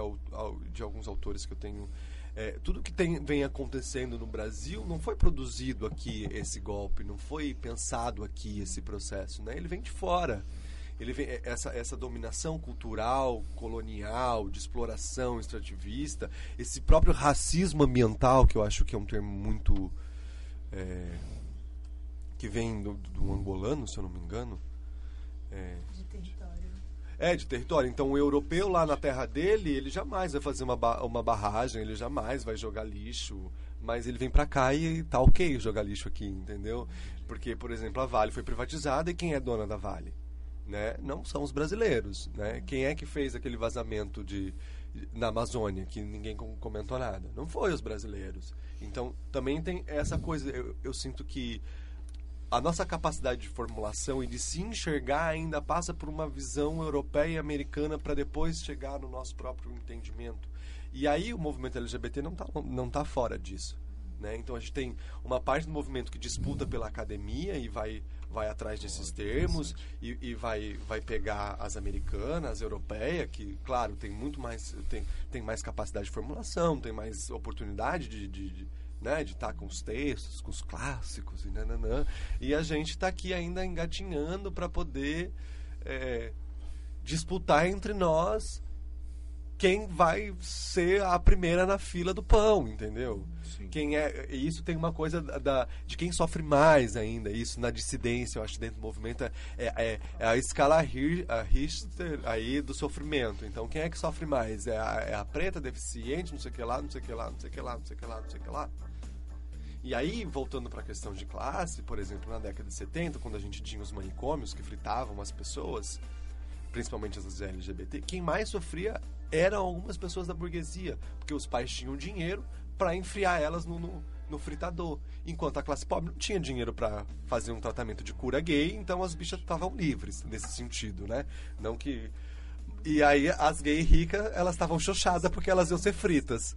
de alguns autores que eu tenho é, tudo que tem, vem acontecendo no Brasil não foi produzido aqui esse golpe, não foi pensado aqui esse processo, né? Ele vem de fora. Ele vem, é, essa, essa dominação cultural, colonial, de exploração extrativista, esse próprio racismo ambiental, que eu acho que é um termo muito. É, que vem do, do angolano, se eu não me engano. É, de território. É, de território. Então, o europeu lá na terra dele, ele jamais vai fazer uma, ba uma barragem, ele jamais vai jogar lixo. Mas ele vem para cá e tá ok jogar lixo aqui, entendeu? Porque, por exemplo, a Vale foi privatizada e quem é dona da Vale? Né? Não são os brasileiros, né? Quem é que fez aquele vazamento de, na Amazônia, que ninguém comentou nada? Não foi os brasileiros. Então, também tem essa coisa, eu, eu sinto que a nossa capacidade de formulação e de se enxergar ainda passa por uma visão europeia e americana para depois chegar no nosso próprio entendimento. E aí o movimento LGBT não está não tá fora disso. Né? Então a gente tem uma parte do movimento que disputa pela academia e vai, vai atrás desses termos e, e vai, vai pegar as americanas, as europeias, que, claro, tem muito mais, tem, tem mais capacidade de formulação, tem mais oportunidade de, de, de né, de estar tá com os textos, com os clássicos e nananã. E a gente está aqui ainda engatinhando para poder é, disputar entre nós quem vai ser a primeira na fila do pão, entendeu? Sim. Quem é isso tem uma coisa da, de quem sofre mais ainda isso na dissidência, eu acho dentro do movimento é, é, é a escala Richter aí do sofrimento. Então quem é que sofre mais? É a, é a preta deficiente, não sei o que lá, não sei o que lá, não sei o que lá, não sei o que lá, não sei o que lá. E aí, voltando para a questão de classe, por exemplo, na década de 70, quando a gente tinha os manicômios que fritavam as pessoas, principalmente as LGBT, quem mais sofria eram algumas pessoas da burguesia, porque os pais tinham dinheiro para enfriar elas no, no, no, fritador, enquanto a classe pobre não tinha dinheiro para fazer um tratamento de cura gay, então as bichas estavam livres nesse sentido, né? Não que e aí as gays ricas, elas estavam chochadas porque elas iam ser fritas.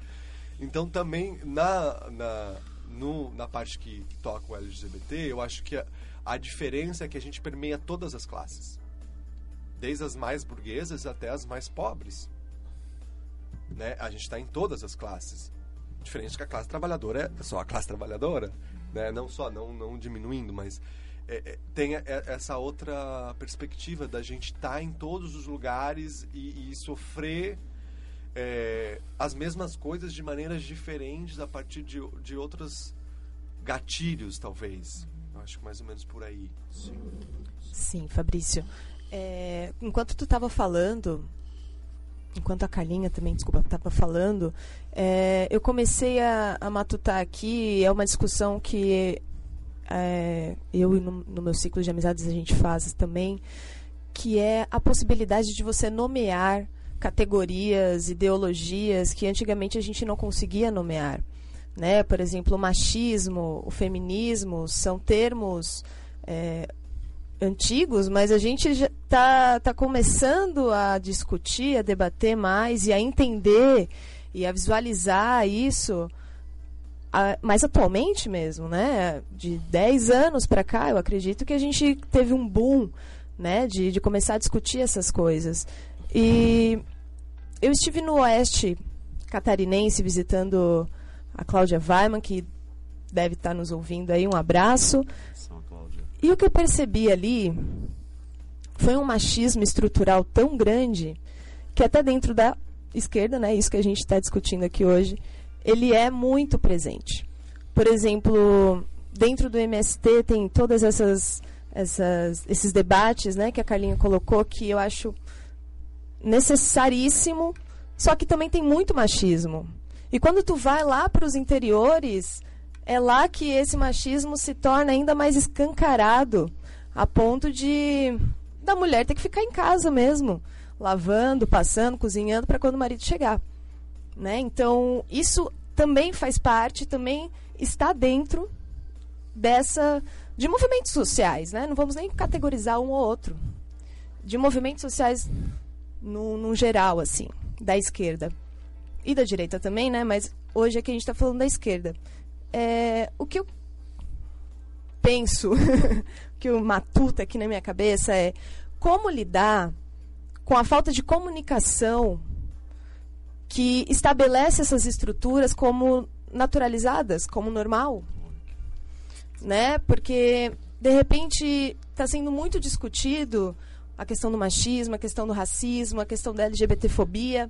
Então também na, na no, na parte que, toca o LGBT, eu acho que a, a diferença é que a gente permeia todas as classes. Desde as mais burguesas até as mais pobres. Né? A gente está em todas as classes. Diferente que a classe trabalhadora é só a classe trabalhadora. Né? Não só, não, não diminuindo, mas é, é, tem essa outra perspectiva da gente estar tá em todos os lugares e, e sofrer é, as mesmas coisas de maneiras diferentes a partir de, de outros gatilhos, talvez. Eu acho que mais ou menos por aí. Sim, Sim Fabrício. É, enquanto tu estava falando, enquanto a Carlinha também, desculpa, estava falando, é, eu comecei a, a, matutar aqui, é uma discussão que é, eu e no, no meu ciclo de amizades a gente faz também, que é a possibilidade de você nomear categorias, ideologias que antigamente a gente não conseguia nomear. Né? Por exemplo, o machismo, o feminismo são termos é, antigos, mas a gente está tá começando a discutir, a debater mais e a entender e a visualizar isso a, mais atualmente mesmo, né? De 10 anos para cá, eu acredito que a gente teve um boom né? de, de começar a discutir essas coisas. E eu estive no oeste catarinense visitando a Cláudia Weiman, que deve estar nos ouvindo aí. Um abraço. E o que eu percebi ali foi um machismo estrutural tão grande que até dentro da esquerda, né, isso que a gente está discutindo aqui hoje, ele é muito presente. Por exemplo, dentro do MST tem todas essas, essas esses debates, né, que a Carlinha colocou que eu acho necessaríssimo, só que também tem muito machismo. E quando tu vai lá para os interiores, é lá que esse machismo se torna ainda mais escancarado, a ponto de da mulher ter que ficar em casa mesmo, lavando, passando, cozinhando para quando o marido chegar, né? Então, isso também faz parte, também está dentro dessa de movimentos sociais, né? Não vamos nem categorizar um ou outro. De movimentos sociais no, no geral, assim, da esquerda. E da direita também, né? Mas hoje aqui a gente está falando da esquerda. É, o que eu penso, (laughs) que o matuta aqui na minha cabeça é como lidar com a falta de comunicação que estabelece essas estruturas como naturalizadas, como normal, né? Porque de repente está sendo muito discutido a questão do machismo, a questão do racismo, a questão da LGBTfobia.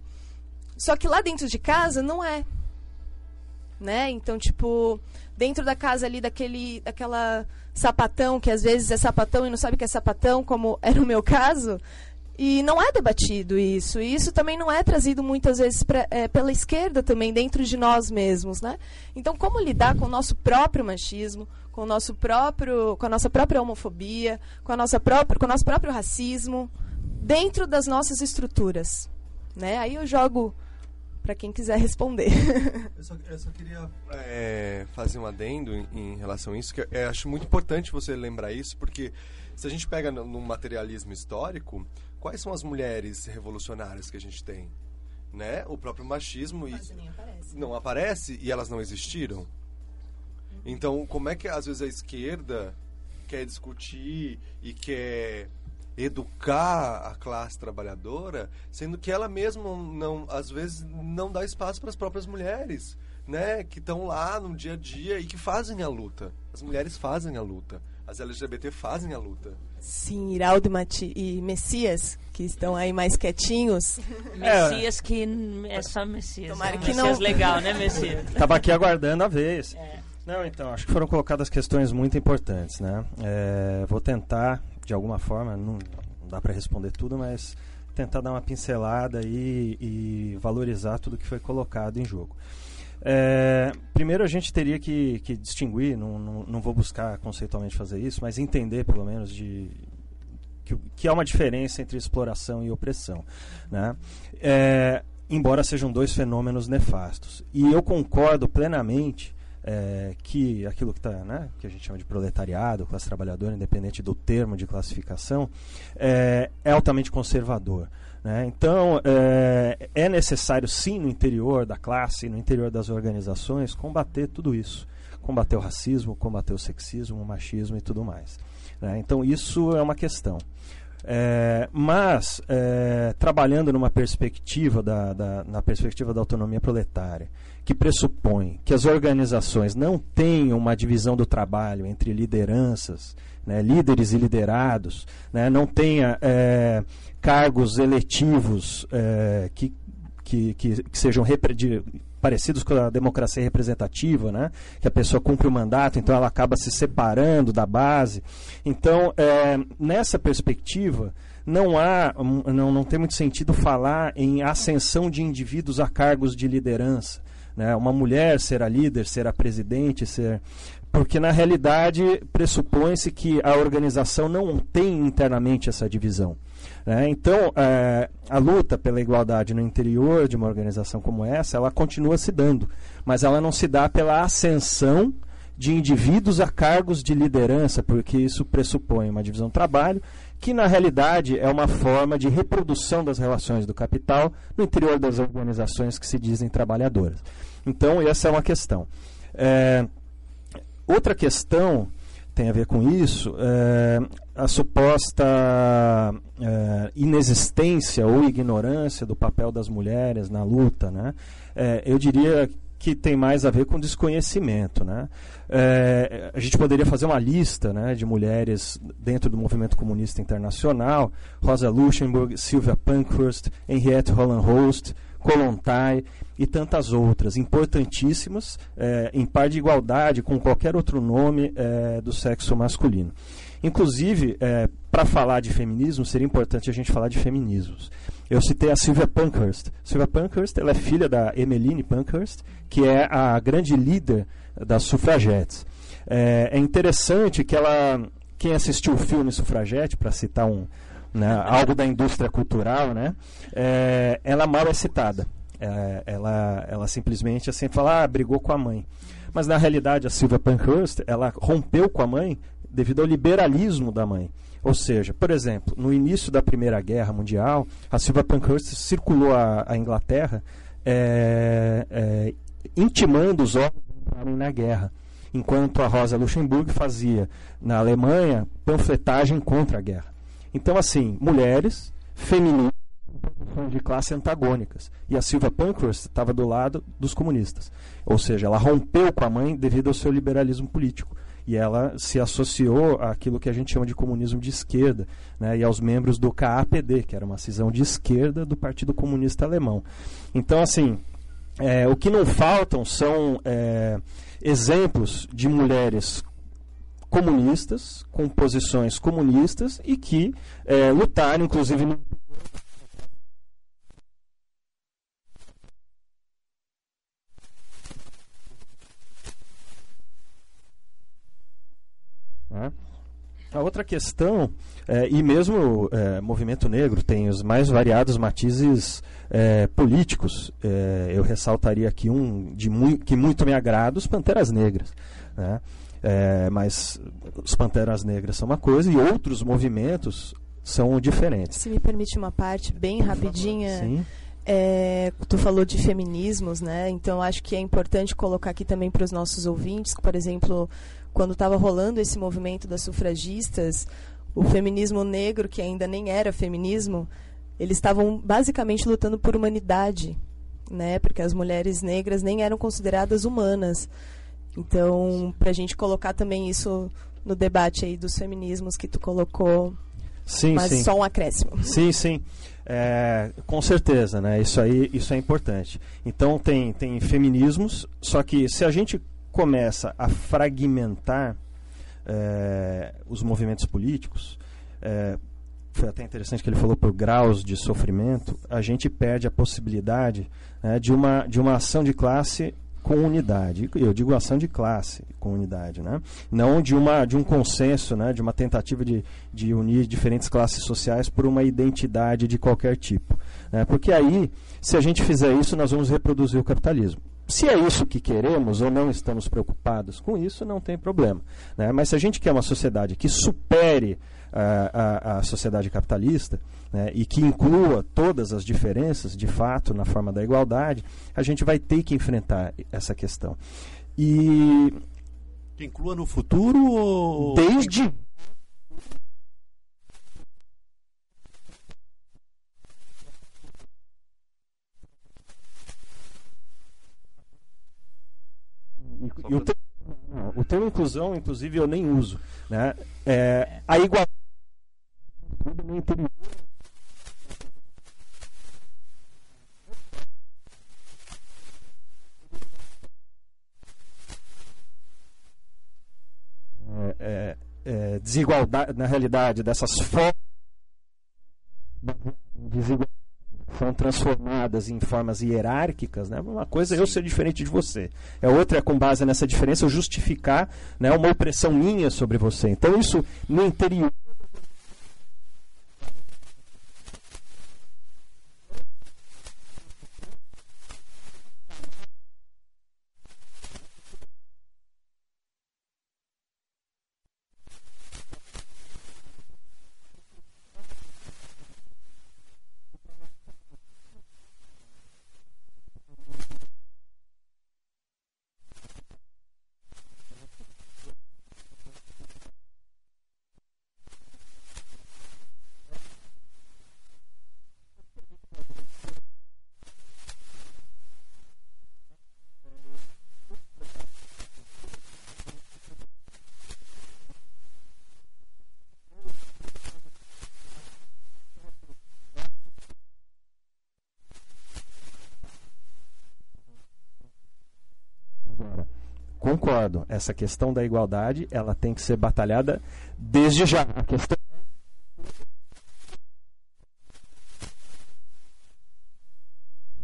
Só que lá dentro de casa não é. Né? Então, tipo, dentro da casa ali daquele daquela sapatão que às vezes é sapatão e não sabe que é sapatão, como (laughs) era o meu caso, e não é debatido isso. E isso também não é trazido muitas vezes pra, é, pela esquerda também, dentro de nós mesmos. Né? Então, como lidar com o nosso próprio machismo, com o nosso próprio, com a nossa própria homofobia, com, a nossa própria, com o nosso próprio racismo, dentro das nossas estruturas? Né? Aí eu jogo para quem quiser responder. (laughs) eu, só, eu só queria é, fazer um adendo em, em, relação a isso, que eu acho muito importante você lembrar isso, porque se a gente pega no, no materialismo histórico, quais são as mulheres revolucionárias que a gente tem? Né? O próprio machismo e aparece. não aparece e elas não existiram. Então, como é que às vezes a esquerda quer discutir e quer educar a classe trabalhadora, sendo que ela mesma não, às vezes não dá espaço para as próprias mulheres, né, que estão lá no dia a dia e que fazem a luta. As mulheres fazem a luta. As LGBT fazem a luta. Sim, Iraldo Mati e Messias, que estão aí mais quietinhos. (laughs) Messias que é só Messias. Tomara é que Messias não. legal, né, Messias? Tava aqui aguardando a vez. É. Não, então, acho que foram colocadas questões muito importantes, né? É, vou tentar, de alguma forma, não, dá para responder tudo, mas tentar dar uma pincelada e, e valorizar tudo que foi colocado em jogo. É, primeiro a gente teria que, que distinguir, não, não, não, vou buscar conceitualmente fazer isso, mas entender pelo menos de que, que há uma diferença entre exploração e opressão. Né? É, embora sejam dois fenômenos nefastos. E eu concordo plenamente é, que aquilo que, tá, né, que a gente chama de proletariado, classe trabalhadora, independente do termo de classificação, é, é altamente conservador. Né? Então, é, é, necessário, sim, no interior da classe, no interior das organizações, combater tudo isso. Combater o racismo, combater o sexismo, o machismo e tudo mais. Né? Então, isso é uma questão. É, mas, é, trabalhando numa perspectiva da, da, na perspectiva da autonomia proletária, que pressupõe que as organizações não tenham uma divisão do trabalho entre lideranças, né, líderes e liderados, né, não tenha é, cargos eletivos é, que, que, que, que, sejam parecidos com a democracia representativa, né? que a pessoa cumpre o mandato, então ela acaba se separando da base. Então, é, nessa perspectiva, não há, não, não tem muito sentido falar em ascensão de indivíduos a cargos de liderança. Né? Uma mulher ser a líder, ser a presidente, ser porque na realidade pressupõe-se que a organização não tem internamente essa divisão. Né? Então, é, a luta pela igualdade no interior de uma organização como essa, ela continua se dando, mas ela não se dá pela ascensão de indivíduos a cargos de liderança, porque isso pressupõe uma divisão do trabalho, que na realidade é uma forma de reprodução das relações do capital no interior das organizações que se dizem trabalhadoras. Então, essa é uma questão. É, outra questão tem a ver com isso, é, a suposta é, inexistência ou ignorância do papel das mulheres na luta. Né? É, eu diria que tem mais a ver com desconhecimento. Né? É, a gente poderia fazer uma lista né, de mulheres dentro do movimento comunista internacional: Rosa Luxemburg, Sylvia Pankhurst, Henriette Holland Holst, Kolontai e tantas outras, importantíssimas, é, em par de igualdade com qualquer outro nome é, do sexo masculino. Inclusive, é, para falar de feminismo, seria importante a gente falar de feminismos. Eu citei a Sylvia Pankhurst. Sylvia Pankhurst ela é filha da Emmeline Pankhurst, que é a grande líder das sufragetes. É, é interessante que ela, quem assistiu o filme Sufragete, para citar um, né, algo da indústria cultural, né, é, ela mal é citada. É, ela, ela simplesmente assim fala, ah, brigou com a mãe. Mas na realidade a Sylvia Pankhurst, ela rompeu com a mãe devido ao liberalismo da mãe. Ou seja, por exemplo, no início da Primeira Guerra Mundial, a Sylvia Pankhurst circulou a, a Inglaterra é, é, intimando os homens a entrarem na guerra, enquanto a Rosa Luxemburg fazia na Alemanha panfletagem contra a guerra. Então, assim, mulheres, feministas, de classe antagônicas. E a Silvia Pankhurst estava do lado dos comunistas. Ou seja, ela rompeu com a mãe devido ao seu liberalismo político. E ela se associou àquilo que a gente chama de comunismo de esquerda, né, e aos membros do KAPD, que era uma cisão de esquerda do Partido Comunista Alemão. Então, assim, é, o que não faltam são é, exemplos de mulheres comunistas, com posições comunistas e que é, lutaram, inclusive, no Né? A outra questão, é, e mesmo é, movimento negro tem os mais variados matizes é, políticos. É, eu ressaltaria aqui um de mu que muito me agrada, os Panteras Negras. Né? É, mas os Panteras Negras são uma coisa e outros movimentos são diferentes. Se me permite uma parte bem rapidinha. Sim. É, tu falou de feminismos, né? Então acho que é importante colocar aqui também para os nossos ouvintes, que, por exemplo, quando estava rolando esse movimento das sufragistas, o feminismo negro, que ainda nem era feminismo, eles estavam basicamente lutando por humanidade, né? Porque as mulheres negras nem eram consideradas humanas. Então, para a gente colocar também isso no debate aí dos feminismos que tu colocou, sim, mas sim. só um acréscimo. Sim, sim. É, com certeza, né? Isso aí, isso é importante. Então tem, tem feminismos, só que se a gente começa a fragmentar é, os movimentos políticos, é, foi até interessante que ele falou por graus de sofrimento, a gente perde a possibilidade né, de, uma, de uma ação de classe com unidade. Eu digo ação de classe com unidade, né? não de, uma, de um consenso, né, de uma tentativa de, de unir diferentes classes sociais por uma identidade de qualquer tipo. Né? Porque aí, se a gente fizer isso, nós vamos reproduzir o capitalismo. Se é isso que queremos ou não estamos preocupados com isso, não tem problema. Né? Mas se a gente quer uma sociedade que supere a, a, a sociedade capitalista né, e que inclua todas as diferenças, de fato, na forma da igualdade, a gente vai ter que enfrentar essa questão. E. Que inclua no futuro ou. Desde E, e o, termo, o termo inclusão, inclusive, eu nem uso. Né? É, a igualdade no interior é, é, é, desigualdade, na realidade, dessas formas são transformadas em formas hierárquicas, né? uma coisa é eu ser diferente de você, é outra é com base nessa diferença eu justificar né, uma opressão minha sobre você. Então isso no interior concordo. Essa questão da igualdade, ela tem que ser batalhada desde já. A questão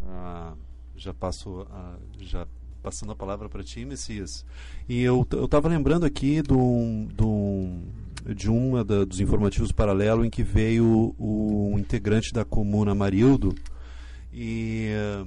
Ah, já passo a, já passando a palavra para ti, Messias. E eu eu estava lembrando aqui do, do, de da, dos informativos paralelo em que veio o, integrante da comuna Marildo e eh,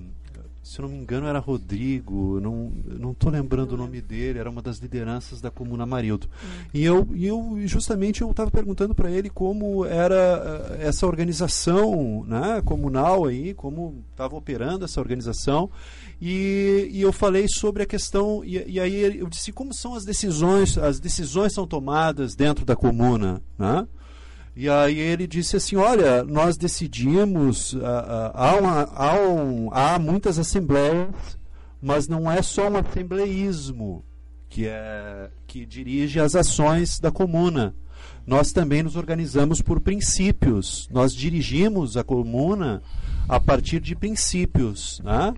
se eu não me engano era Rodrigo, não não estou lembrando o nome dele, era uma das lideranças da comuna Marildo. E eu e eu justamente eu estava perguntando para ele como era eh, essa organização, né, comunal aí, como estava operando essa organização. E, e eu falei sobre a questão e, e aí eu disse como são as decisões, as decisões são tomadas dentro da comuna, né? E aí ele disse assim, olha, nós decidimos, ah, ah, há, uma, há, um, há muitas assembleias, mas não é só um assembleísmo que, é, que dirige as ações da comuna. Nós também nos organizamos por princípios. Nós dirigimos a comuna a partir de princípios. Né?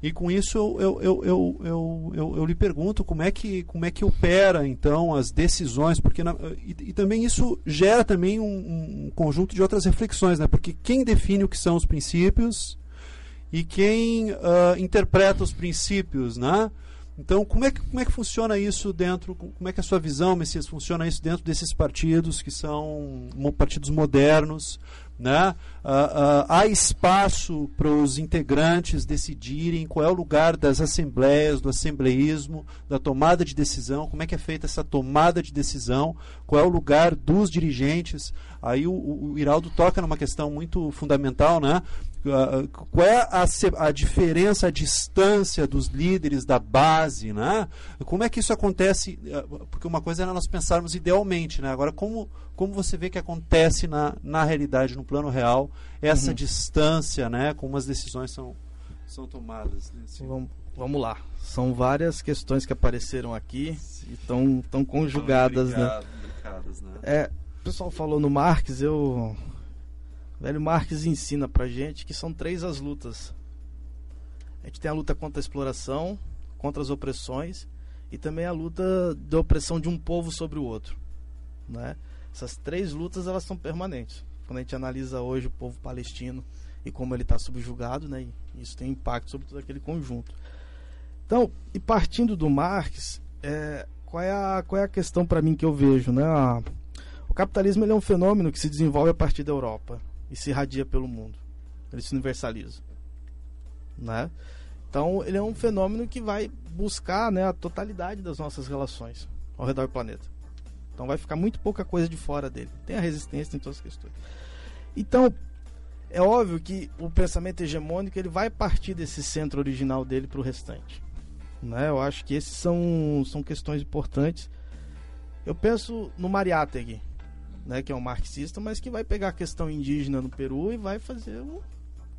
E com isso eu, eu, eu, eu, eu, eu, lhe pergunto como é, que, como é que opera então as decisões, porque na, e, e também isso gera também um, um conjunto de outras reflexões, né? porque quem define o que são os princípios e quem uh, interpreta os princípios, né? Então, como é, que, como é que funciona isso dentro, como é que a sua visão, Messias, funciona isso dentro desses partidos que são partidos modernos, né? Ah, ah, há espaço para os integrantes decidirem qual é o lugar das assembleias, do assembleísmo, da tomada de decisão, como é que é feita essa tomada de decisão, qual é o lugar dos dirigentes. Aí o, o, Iraldo toca numa questão muito fundamental, né? Ah, qual é a, a diferença, a distância dos líderes da base, né? Como é que isso acontece? Ah, Porque uma coisa era nós pensarmos idealmente, né? Agora, como, como você vê que acontece na, na realidade, no plano real, essa distância, né? Como as decisões são, são tomadas. né? Assim, Vamos, vamos lá. São várias questões que apareceram aqui e estão tão conjugadas, né? Obrigado, obrigadas, né? É, pessoal falou no Marx, eu. O velho Marx ensina pra gente que são três as lutas. A gente tem a luta contra a exploração, contra as opressões e também a luta da opressão de um povo sobre o outro, né? Essas três lutas elas são permanentes. Quando a gente analisa hoje o povo palestino e como ele está subjugado, né? Isso tem impacto sobre todo aquele conjunto. Então, e partindo do Marx, é, qual é a qual é a questão para mim que eu vejo, né? A- capitalismo é um fenômeno que se desenvolve a partir da Europa e se irradia pelo mundo. Ele se universaliza, né? Então, ele é um fenômeno que vai buscar, né, a totalidade das nossas relações ao redor do planeta. Então, vai ficar muito pouca coisa de fora dele. Tem a resistência, tem todas as questões. Então, é óbvio que o pensamento hegemônico ele vai partir desse centro original dele para o restante. Né? Eu acho que esses são, são questões importantes. Eu penso no Mariátegui, né, que é um marxista, mas que vai pegar a questão indígena no Peru e vai fazer um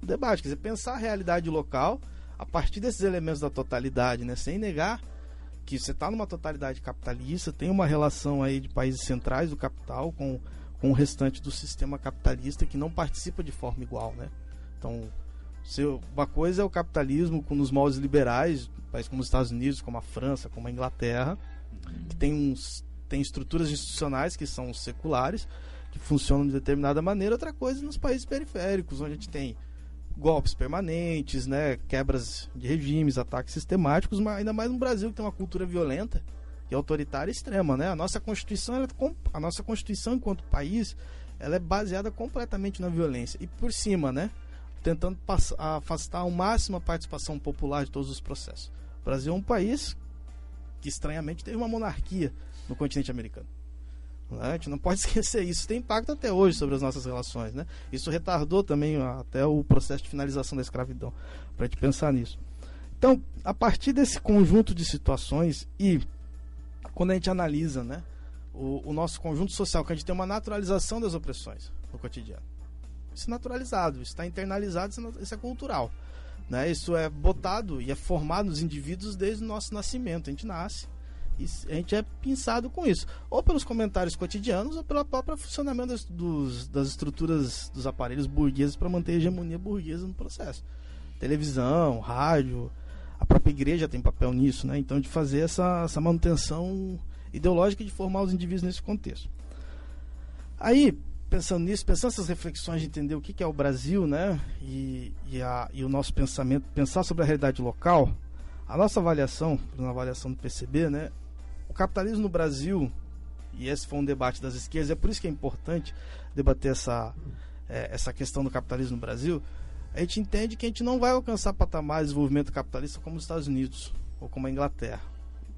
debate, quer dizer, pensar a realidade local a partir desses elementos da totalidade, né, sem negar que você está numa totalidade capitalista, tem uma relação aí de países centrais do capital com, com o restante do sistema capitalista que não participa de forma igual, né? Então, se uma coisa é o capitalismo com nos moldes liberais, países como os Estados Unidos, como a França, como a Inglaterra, que tem uns tem estruturas institucionais que são seculares, que funcionam de determinada maneira, outra coisa nos países periféricos, onde a gente tem golpes permanentes, né, quebras de regimes, ataques sistemáticos, mas ainda mais no Brasil que tem uma cultura violenta e autoritária extrema, né? A nossa constituição, ela é a nossa constituição enquanto país, ela é baseada completamente na violência e por cima, né, tentando afastar ao máximo a participação popular de todos os processos. O Brasil é um país que estranhamente teve uma monarquia no continente americano. Né? A gente não pode (laughs) esquecer isso. Tem impacto até hoje sobre as nossas relações. Né? Isso retardou também até o processo de finalização da escravidão. Para a gente pensar nisso. Então, a partir desse conjunto de situações e quando a gente analisa né, o, o nosso conjunto social, que a gente tem uma naturalização das opressões no cotidiano. Isso é naturalizado, isso está internalizado, isso é isso é cultural. Né? Isso é botado e é formado nos indivíduos desde o nosso nascimento. A gente nasce a gente é pensado com isso. Ou pelos comentários cotidianos ou pelo próprio funcionamento das, dos- das estruturas dos aparelhos burgueses para manter a hegemonia burguesa no processo. Televisão, rádio, A própria igreja tem papel nisso, né? Então, de fazer essa, essa manutenção ideológica de formar os indivíduos nesse contexto. Aí, pensando nisso, pensando nessas reflexões de entender o que, que é o Brasil, né? E, e, a, e o nosso pensamento, pensar sobre a realidade local, a nossa avaliação, na avaliação do PCB, né? Capitalismo no Brasil, e esse foi um debate das esquerdas, é por isso que é importante debater essa, é, essa questão do capitalismo no Brasil, a gente entende que a gente não vai alcançar patamares de desenvolvimento capitalista como os Estados Unidos ou como a Inglaterra.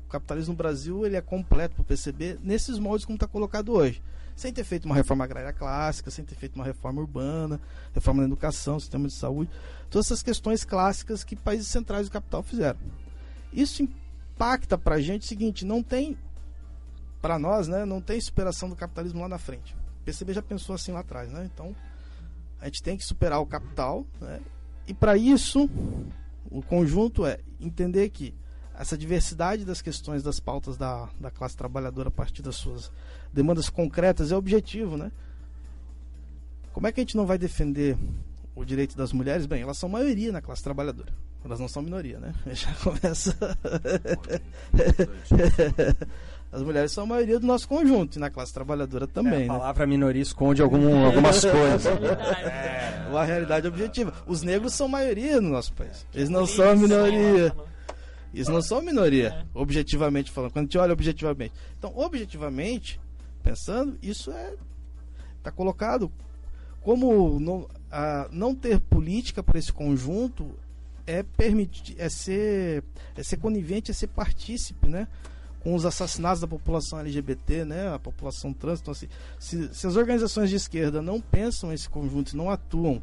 O capitalismo no Brasil ele é completo para o nesses moldes como está colocado hoje. Sem ter feito uma reforma agrária clássica, sem ter feito uma reforma urbana, reforma na educação, sistema de saúde, todas essas questões clássicas que países centrais do capital fizeram. Isso impacta para a gente o seguinte: não tem, para nós, né, não tem superação do capitalismo lá na frente. O PCB já pensou assim lá atrás, né? Então a gente tem que superar o capital, né? e para isso o conjunto é entender que essa diversidade das questões das pautas da, da classe trabalhadora a partir das suas demandas concretas é objetivo, né? Como é que a gente não vai defender o direito das mulheres? Bem, elas são maioria na classe trabalhadora. Elas não são minoria, né? (laughs) Já começa. As mulheres são a maioria do nosso conjunto, e na classe trabalhadora também. É, a né? palavra né? minoria esconde algum, algumas (laughs) coisas. É, uma realidade objetiva. Os negros são maioria no nosso país. Eles não são a minoria. Eles não são a minoria, objetivamente falando. Quando a gente olha objetivamente. Então, objetivamente, pensando, isso é. Está colocado como não, a, não ter política para esse conjunto é permitir é ser é ser conivente é ser partícipe né com os assassinatos da população LGBT, né, a população trans. Então, assim, se, se as organizações de esquerda não pensam esse conjunto, não atuam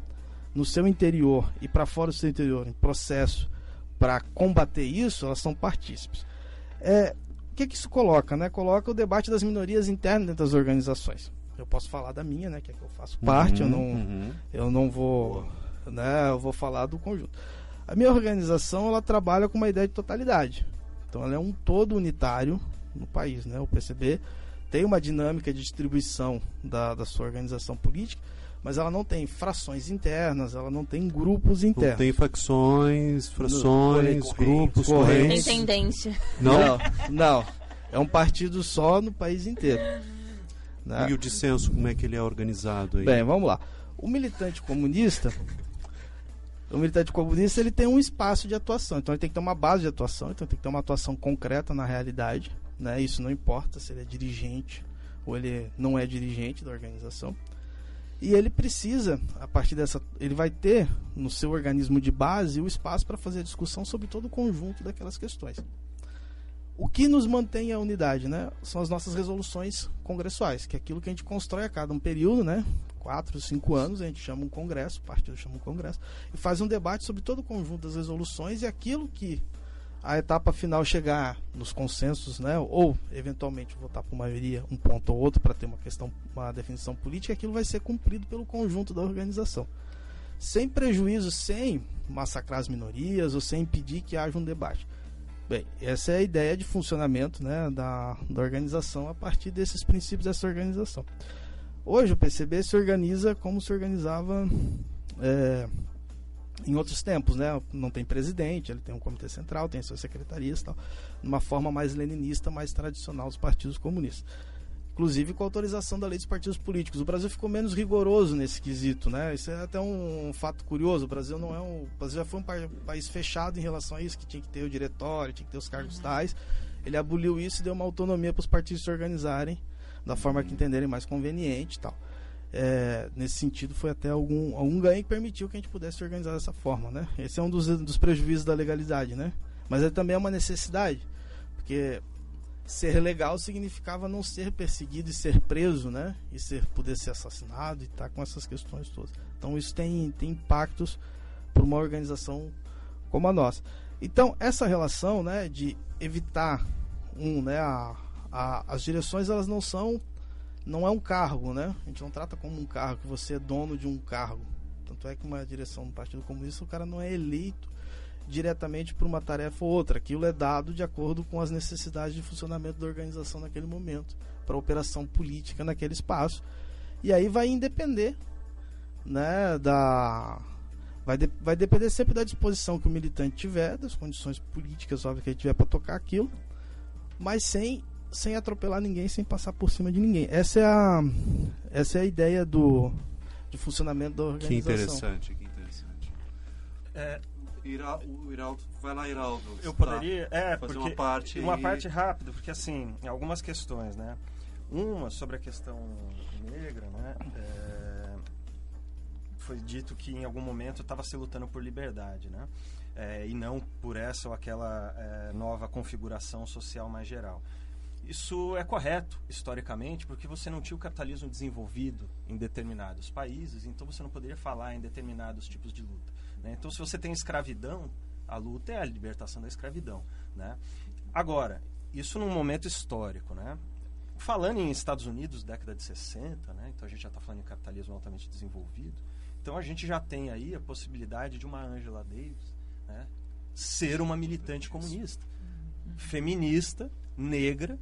no seu interior e para fora do seu interior em processo para combater isso, elas são partícipes. É, o que, que isso coloca? Né? Coloca o debate das minorias internas dentro das organizações. Eu posso falar da minha, né, que é que eu faço parte, uhum, eu, não, uhum. eu não vou. Né, eu vou falar do conjunto. A minha organização ela trabalha com uma ideia de totalidade. Então ela é um todo unitário no país, né? O PCB tem uma dinâmica de distribuição da, da sua organização política, mas ela não tem frações internas, ela não tem grupos internos. Não tem facções, frações, no, grupos, correntes. Tem tendência. Não? não, não. É um partido só no país inteiro. Né? E o dissenso, como é que ele é organizado aí? Bem, vamos lá. O militante comunista, o militante comunista ele tem um espaço de atuação, então ele tem que ter uma base de atuação, então tem que ter uma atuação concreta na realidade, né? Isso não importa se ele é dirigente ou ele não é dirigente da organização. E ele precisa, a partir dessa, ele vai ter no seu organismo de base o espaço para fazer discussão sobre todo o conjunto daquelas questões. O que nos mantém a unidade, né? São as nossas resoluções congressuais, que é aquilo que a gente constrói a cada um período, né? Quatro, cinco anos, a gente chama um congresso, o partido chama um congresso, e faz um debate sobre todo o conjunto das resoluções e aquilo que a etapa final chegar nos consensos, né, ou eventualmente votar por maioria um ponto ou outro para ter uma questão, uma definição política, aquilo vai ser cumprido pelo conjunto da organização. Sem prejuízo, sem massacrar as minorias ou sem impedir que haja um debate. Bem, essa é a ideia de funcionamento né, da, da organização a partir desses princípios dessa organização. Hoje o PCB se organiza como se organizava é, em outros tempos, né? Não tem presidente, ele tem um comitê central, tem suas secretarias, tal, uma forma mais leninista, mais tradicional dos partidos comunistas. Inclusive com a autorização da lei dos partidos políticos. O Brasil ficou menos rigoroso nesse quesito, né? Isso é até um, fato curioso. O Brasil não é um, o Brasil já foi um país fechado em relação a isso, que tinha que ter o diretório, tinha que ter os cargos tais. Ele aboliu isso e deu uma autonomia para os partidos se organizarem da forma que entenderem mais conveniente e tal. É, nesse sentido, foi até algum, algum ganho que permitiu que a gente pudesse organizar dessa forma, né? Esse é um dos, dos prejuízos da legalidade, né? Mas é também uma necessidade, porque ser legal significava não ser perseguido e ser preso, né? E ser, poder ser assassinado e estar tá com essas questões todas. Então isso tem, tem impactos para uma organização como a nossa. Então essa relação, né, de evitar um, né, a, a, as direções elas não são não é um cargo, né? A gente não trata como um cargo que você é dono de um cargo. Tanto é que uma direção do Partido Comunista o cara não é eleito diretamente por uma tarefa ou outra. Aquilo é dado de acordo com as necessidades de funcionamento da organização naquele momento, para operação política naquele espaço. E aí vai independer, né, da Vai, de- vai depender sempre da disposição que o militante tiver, das condições políticas, óbvio, que ele tiver para tocar aquilo, mas sem, sem atropelar ninguém, sem passar por cima de ninguém. Essa é a, essa é a ideia do, de funcionamento da Que organização. interessante, que interessante. É, Ira- o Iraldo, vai lá, Iraldo. Eu Tá. poderia, é, Fazer porque uma parte uma aí. parte rápida, porque assim, algumas questões, né? Uma sobre a questão negra, né? É, foi dito que em algum momento estava se lutando por liberdade, né? É, e não por essa ou aquela é, nova configuração social mais geral. Isso é correto, historicamente, porque você não tinha o capitalismo desenvolvido em determinados países, então você não poderia falar em determinados tipos de luta. né? Então, se você tem escravidão, a luta é a libertação da escravidão. Né? Agora, isso num momento histórico. Né? Falando em Estados Unidos, década de 60, né? então a gente já está falando em capitalismo altamente desenvolvido, então a gente já tem aí a possibilidade de uma Angela Davis né? ser uma militante comunista, feminista, negra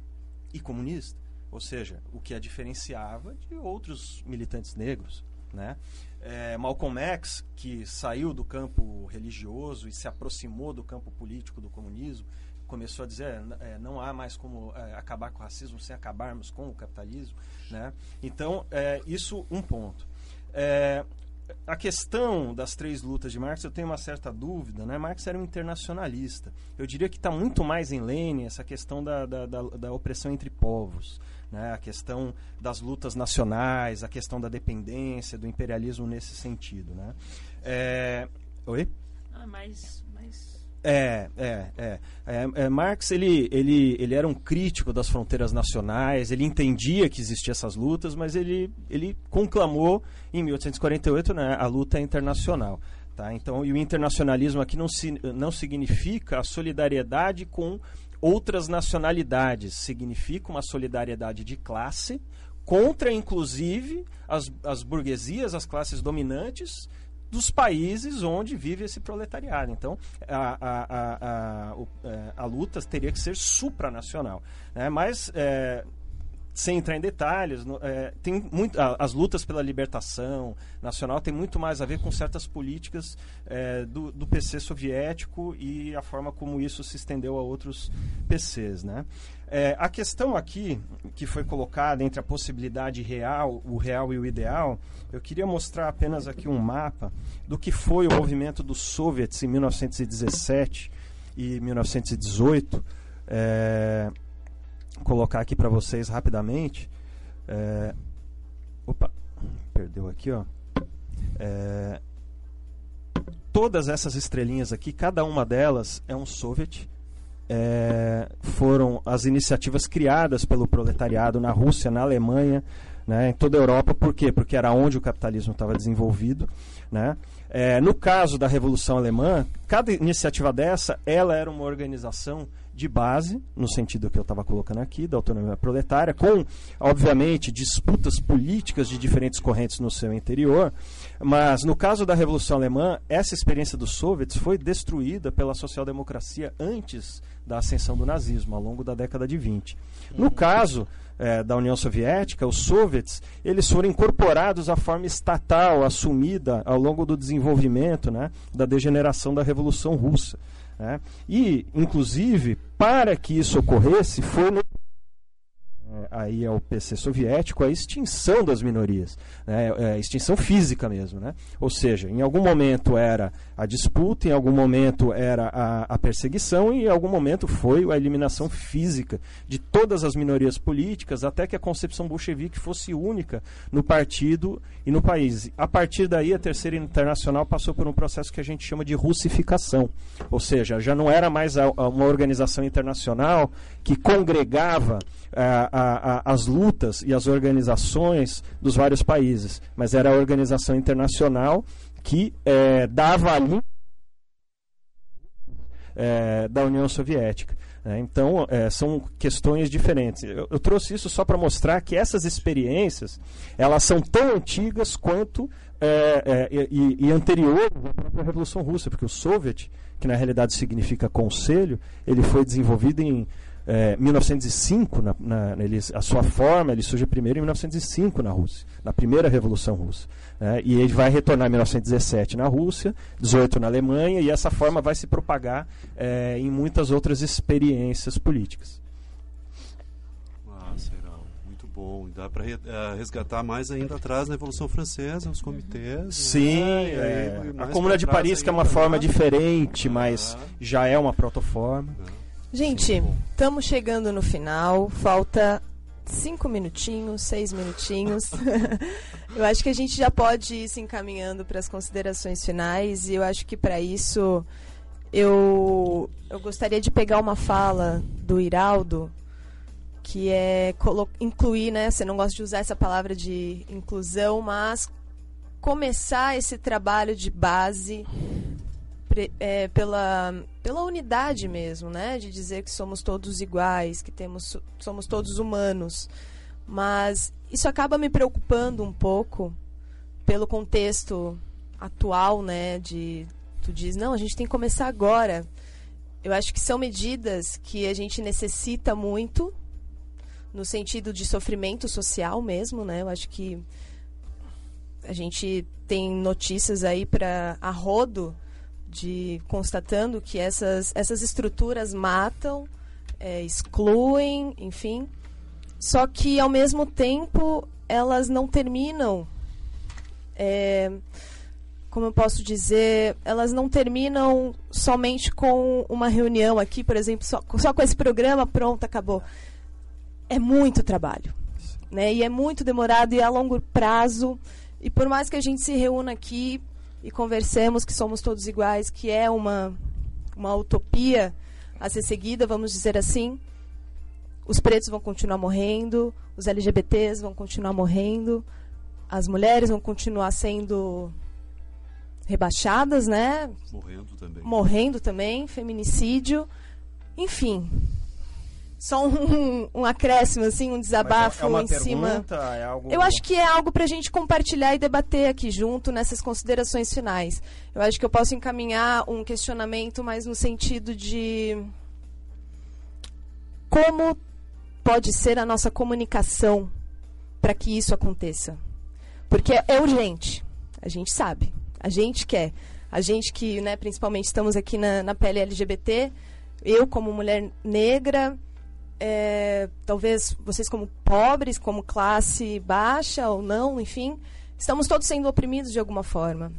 e comunista. Ou seja, o que a diferenciava de outros militantes negros. Né? É, Malcolm X, que saiu do campo religioso e se aproximou do campo político do comunismo, começou a dizer é, não há mais como é, acabar com o racismo sem acabarmos com o capitalismo. Né? Então, é, isso um ponto. A questão das três lutas de Marx, eu tenho uma certa dúvida. Né? Marx era um internacionalista. Eu diria que está muito mais em Lenin essa questão da, da, da, da opressão entre povos. Né? A questão das lutas nacionais, a questão da dependência, do imperialismo nesse sentido. Né? É... Oi? Ah, mas É, é, é. é, é, Marx ele, ele, ele era um crítico das fronteiras nacionais, ele entendia que existiam essas lutas, mas ele, ele conclamou em 1848 né, a luta internacional. Tá? Então, e o internacionalismo aqui não, si, não significa a solidariedade com outras nacionalidades, significa uma solidariedade de classe contra, inclusive, as, as burguesias, as classes dominantes dos países onde vive esse proletariado. Então, a, a, a, a, é, luta teria que ser supranacional. Né? Mas, é, sem entrar em detalhes, é, tem muito, as lutas pela libertação nacional tem muito mais a ver com certas políticas do, do PC soviético e a forma como isso se estendeu a outros PCs. Né? É, a questão aqui, que foi colocada entre a possibilidade real, o real e o ideal, eu queria mostrar apenas aqui um mapa do que foi o movimento dos soviets em 1917 e 1918. É, colocar aqui para vocês rapidamente. É, opa, perdeu aqui, ó. É, todas essas estrelinhas aqui, cada uma delas é um soviet. É, foram as iniciativas criadas pelo proletariado na Rússia, na Alemanha, né, em toda a Europa. Por quê? Porque era onde o capitalismo estava desenvolvido. Né? É, no caso da Revolução Alemã, cada iniciativa dessa, ela era uma organização de base, no sentido que eu estava colocando aqui, da autonomia proletária, com, obviamente, disputas políticas de diferentes correntes no seu interior, mas no caso da Revolução Alemã, essa experiência dos soviets foi destruída pela social-democracia antes da ascensão do nazismo, ao longo da década de 20. No caso eh, da União Soviética, os soviets, eles foram incorporados à forma estatal assumida ao longo do desenvolvimento né, da degeneração da Revolução Russa. né. E, inclusive, para que isso ocorresse, foi ne- eh, aí é o PC soviético, a extinção das minorias, né, é, extinção física mesmo, né? Ou seja, em algum momento era a disputa, em algum momento era a, a perseguição e em algum momento foi a eliminação física de todas as minorias políticas, até que a concepção bolchevique fosse única no partido e no país. A partir daí, a Terceira Internacional passou por um processo que a gente chama de russificação, ou seja, já não era mais a- a- uma organização internacional que congregava a- a- as lutas e as organizações dos vários países, mas era a organização internacional que eh, dava a linha eh, da União Soviética. né? Então, eh, são questões diferentes. Eu, eu trouxe isso só para mostrar que essas experiências elas são tão antigas quanto eh, eh, e, e anteriores à própria Revolução Russa, porque o Soviet, que na realidade significa conselho, ele foi desenvolvido em é, 1905, na, na, ele, a sua forma ele surge primeiro em 1905 na Rússia, na primeira Revolução Russa. Né? E ele vai retornar em 1917 na Rússia, 18 na Alemanha, e essa forma vai se propagar é, em muitas outras experiências políticas. Ah, será muito bom. Dá para resgatar mais ainda atrás na Revolução Francesa, os comitês. Sim, né? é, aí, a Comuna de Paris, que é uma forma né? diferente, mas Ah. já é uma protoforma. Gente, estamos chegando no final. Falta cinco minutinhos, seis minutinhos. (laughs) eu acho que a gente já pode ir se encaminhando para as considerações finais. E eu acho que para isso eu, eu gostaria de pegar uma fala do Iraldo, que é incluir, né? Você não gosta de usar essa palavra de inclusão, mas começar esse trabalho de base é, pela, pela unidade mesmo, né? De dizer que somos todos iguais, que temos, somos todos humanos. Mas isso acaba me preocupando um pouco pelo contexto atual, né? De tu diz, não, a gente tem que começar agora. Eu acho que são medidas que a gente necessita muito no sentido de sofrimento social mesmo, né? Eu acho que a gente tem notícias aí para a rodo de constatando que essas, essas estruturas matam, é, excluem, enfim. Só que ao mesmo tempo elas não terminam. é, como eu posso dizer, elas não terminam somente com uma reunião aqui, por exemplo, só, só com esse programa, pronto, acabou. É muito trabalho. Né? E é muito demorado e é a longo prazo. E por mais que a gente se reúna aqui e conversemos que somos todos iguais, que é uma, uma utopia a ser seguida, vamos dizer assim, os pretos vão continuar morrendo, os LGBTs vão continuar morrendo, as mulheres vão continuar sendo rebaixadas, né? Morrendo também. Morrendo também, feminicídio, enfim. Só um, um acréscimo, assim, um desabafo é em cima. pergunta, é algo... Eu acho que é algo para a gente compartilhar e debater aqui junto nessas considerações finais. Eu acho que eu posso encaminhar um questionamento, mas no sentido de como pode ser a nossa comunicação para que isso aconteça. Porque é urgente, a gente sabe, a gente quer. A gente que, né, principalmente estamos aqui na, na pele LGBT, eu como mulher negra, é, talvez vocês como pobres, como classe baixa ou não, enfim, estamos todos sendo oprimidos de alguma forma.